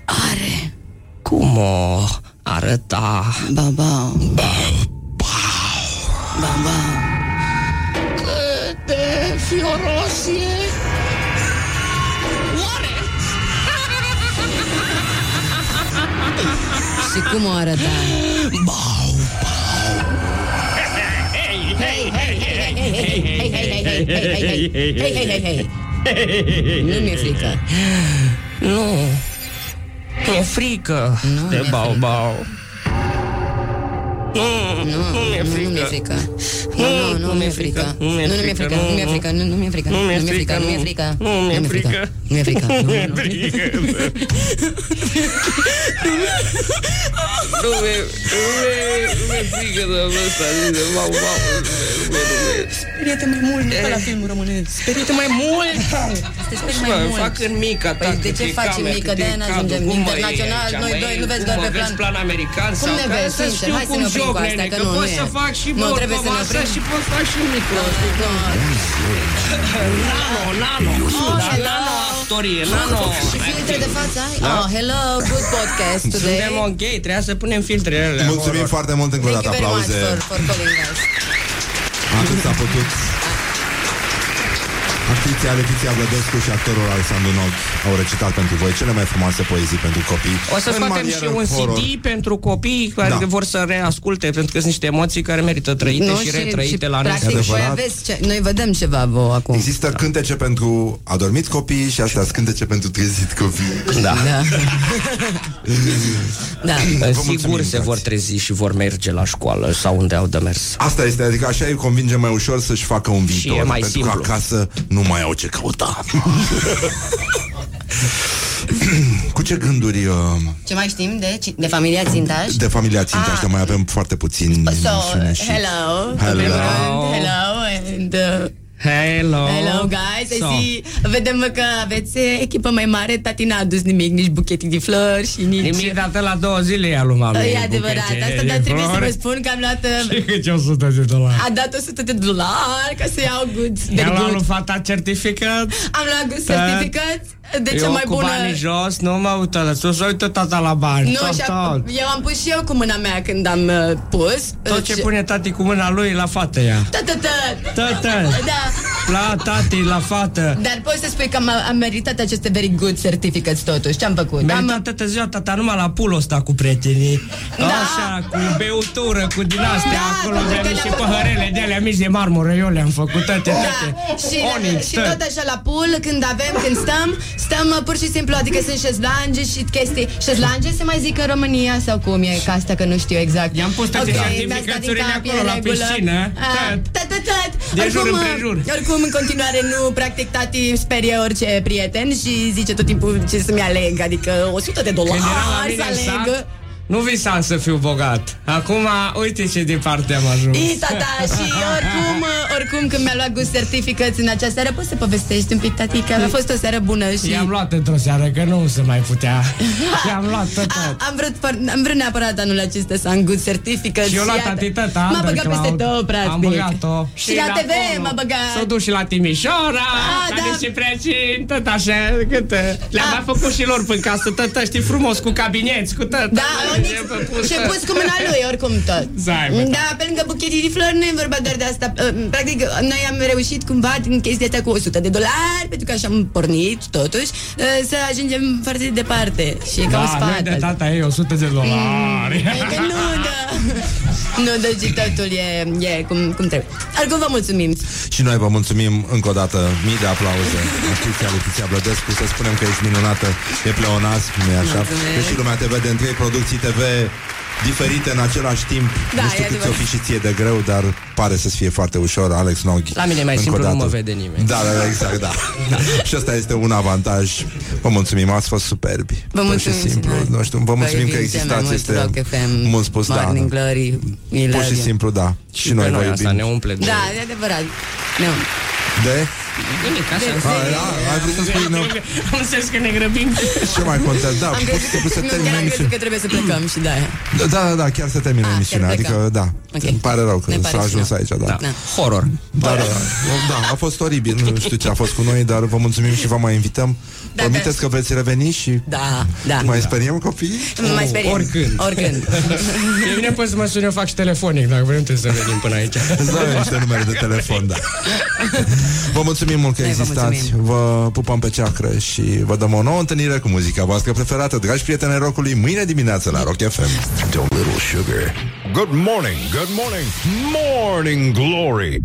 Are. Cum o arăta? Bau, bau Bau, Bau, bau Câte fiorosie Oare? Și cum o arăta? Bau, Nu mi-e frică Nu Mi-e frică Nu, de mi-e bau, bau Nu, Nu, nu mi-e nu, nu mi-e frică frică Nu, nu, nu mi-e frică Nu, nu mi-e frică, nu mi-e frică, nu, nu mi-e frică Nu Nu mi-e mi-e frică, nu mi-e frică, frică nu mi-e frică. Nu mi-e frică Nu mi-e frică Nu Nu, mi-e nu. frică Nu mi-e, nu mi-e, nu mi-e frică de ăsta, de mau, mau, nu mi-e, nu mi-e. Speriete mai mult, nu ca la filmul românesc. Speriete mai mult! Te sperii Mă, mai mult. fac în mică ta, Păi de cât ce e faci camera, în mică? cât e De-aia cadru, n-ajungem cum mă e internațional, aici, noi măi? doi, nu vezi Cum doar mă pe vezi plan. plan american Cum sau ne ca vezi, să sincer? știu Hai să cum ne oprim joc, cu astea, nene, că că nu, pot nu să e. fac și Nu, vorba trebuie să ne voastră oprim. și pot fac și micro. Nano, nano, da, nano actorie, nano. Și filtre de față ai? Da. Oh, hello, good podcast today. Suntem ok, trebuia să punem filtrele alea. Mulțumim foarte mult încă o Thank dată you very much aplauze. for, for calling us. Atât s-a putut. Actriția Letiția Blădescu și actorul Alexandru Nog au recitat pentru voi cele mai frumoase poezii pentru copii. O să în facem manieră și un horror. CD pentru copii care Da. vor să reasculte, pentru că sunt niște emoții care merită trăite și retrăite la practic, nesfârșit. voi aveți ce... Noi vedem ceva vouă acum. Există cântece pentru adormiți copii și astea sunt cântece pentru trezit copii. Da. Da. <laughs> da. Sigur se vor trezi și vor merge la școală sau unde au de mers. Asta este, adică așa îi convinge mai ușor să-și facă un viitor. e mai pentru simplu. că acasă nu mai au ce căuta. <laughs> Cu ce gânduri uh, Ce mai știm de, ci- de familia Țintaș? de familia Țintaș, Ah. de mai avem foarte puțin So, emisiune și... hello. Hello. în primul rând, Hello. And, uh, Hello. Hello, guys. I So. see. Vedem că aveți eh, echipă mai mare. Tati n-a adus nimic, nici buchete de flori și nici... Nimic dată la două zile i-a lui mami. E adevărat, buchete asta, de dar trebuie să flori. vă spun că am luat... uh, Și câte 100 de dolari. A dat 100 de dolari ca să iau goods. I-a Very luat lui good. fata certificat. Am luat good Da. certificate de cea eu mai cu bună... banii jos, nu mă uită la sus, uită tata la bani. Nu, tot, și tot. eu am pus și eu cu mâna mea când am uh, pus. Tot ce pune tati cu mâna lui la fată ea. Tătătă. Tătă. Da. La tati, la fată. Dar poți să spui că am, am meritat aceste very good certificates totuși. Ce am făcut? Meritat Am, toată ziua, tata, numai la pulul ăsta cu prietenii. Da. Așa, cu beutură, cu din astea, Da, acolo pentru de că niște le-am făcut- păhărele de alea mici de marmură, eu le-am făcut toate, toate. da, și, Onyx, și tot. tot așa la pool, când avem, când stăm, stăm uh, pur și simplu, adică sunt șezlange și chestii. Șezlange se mai zic în România sau cum e, ca asta că nu știu exact. I-am pus toate Ok, certificațiurile mi-ați dat din cap, acolo e la în regulă. piscină, Ah, tot. Tot, tot, tot. De jur Oricum, împrejur. uh, Oricum, în continuare, nu, practic, tati sperie orice prieten și zice tot timpul ce să-mi aleg, adică 100 de dolari Când eram la să mine în aleg. Sat, nu visam să fiu bogat. Acum, uite ce departe am ajuns. Ii, tata, și oricum, oricum când mi-a luat gust certificați în acea seară, poți să povestești un pic, tati, că a fost o seară bună și... I-am luat într-o seară, că nu se mai putea. <laughs> I-am luat tot, tot. Am vrut, for- am vrut neapărat anul acesta să am good certificate Și eu la iată, tati tata, M-a băgat peste undercloud. tot, practic Am băgat-o. Și, la TV m-a băgat S-o duc și la Timișoara, Ah, la da. niște prețin, tot așa, cât... Le-am mai făcut și lor până casă, tot, știi, frumos, cu cabineți, cu tot. Da, Onyx, și pus cu mâna lui, oricum tot. Zai, bă. Da, pe lângă buchetii de flori nu e vorba doar de asta. Uh, Practic, noi am reușit cumva din chestia asta cu 100 de dolari Pentru că așa am pornit, totuși uh, Să ajungem foarte departe. Și e ca un Da, sfat noi de tata ei 100 de dolari. E că nu, da <laughs> Nu, deci totul e, e cum, cum trebuie. Oricum vă mulțumim. Și noi vă mulțumim încă o dată. Mii de aplauze. Actriția Letiția Blădescu Să spunem că ești minunată. E pleonasm, nu așa? Mulțumesc. Deși lumea te vede în trei producții TV diferite în același timp Da, Nu știu e cât ți-o adevărat. fi și ție de greu Dar pare să fie foarte ușor Alex Noghi La mine e mai încă o simplu, nu dată. mă vede nimeni. Da, da, da, exact, da. Și asta este un avantaj Vă mulțumim, ați fost superbi Vă Pur mulțumim și simplu, și noi. nu știu, Vă mulțumim că iubim cel mai existați mult, Este Rock FM, mult spus, da Morning Glory we Pur love și you. simplu, da Și, pe noi vă asta iubim ne umple de... Da, e adevărat Nu. De? Nimic, așa. A, da, ai vrut să spui nu. <laughs> Am înțeles că ne grăbim. Ce mai contează? Da, Am pur și crezut, simplu să nu, termine chiar am crezut emisiunea. că trebuie să plecăm și de aia Da, da, da, chiar se termină Ah, emisiunea. chiar Adică, plecăm. da. Ok. Îmi pare rău că Ne pare s-a și ajuns nouă. aici, da. Da. Da, Horror. da, da, da, a fost oribil. Nu știu ce a fost cu noi, dar vă mulțumim și vă mai invităm. Promiteți că veți reveni și Da, da mai speriem copiii? Nu mai speriem Oricând. Oricând E bine, poți să mă suni, eu fac și telefonic, dacă vrem trebuie să venim până aici. <laughs> Îți dau eu niște numere de telefon, da. Vă mulțumim mult că Noi vă existați. mulțumim. Vă pupăm pe ceacră și vă dăm o nouă întâlnire cu muzica voastră preferată. Dragi prieteni ai rockului, mâine dimineață la Rock FM. Don't little sugar. Good morning, good morning, morning glory.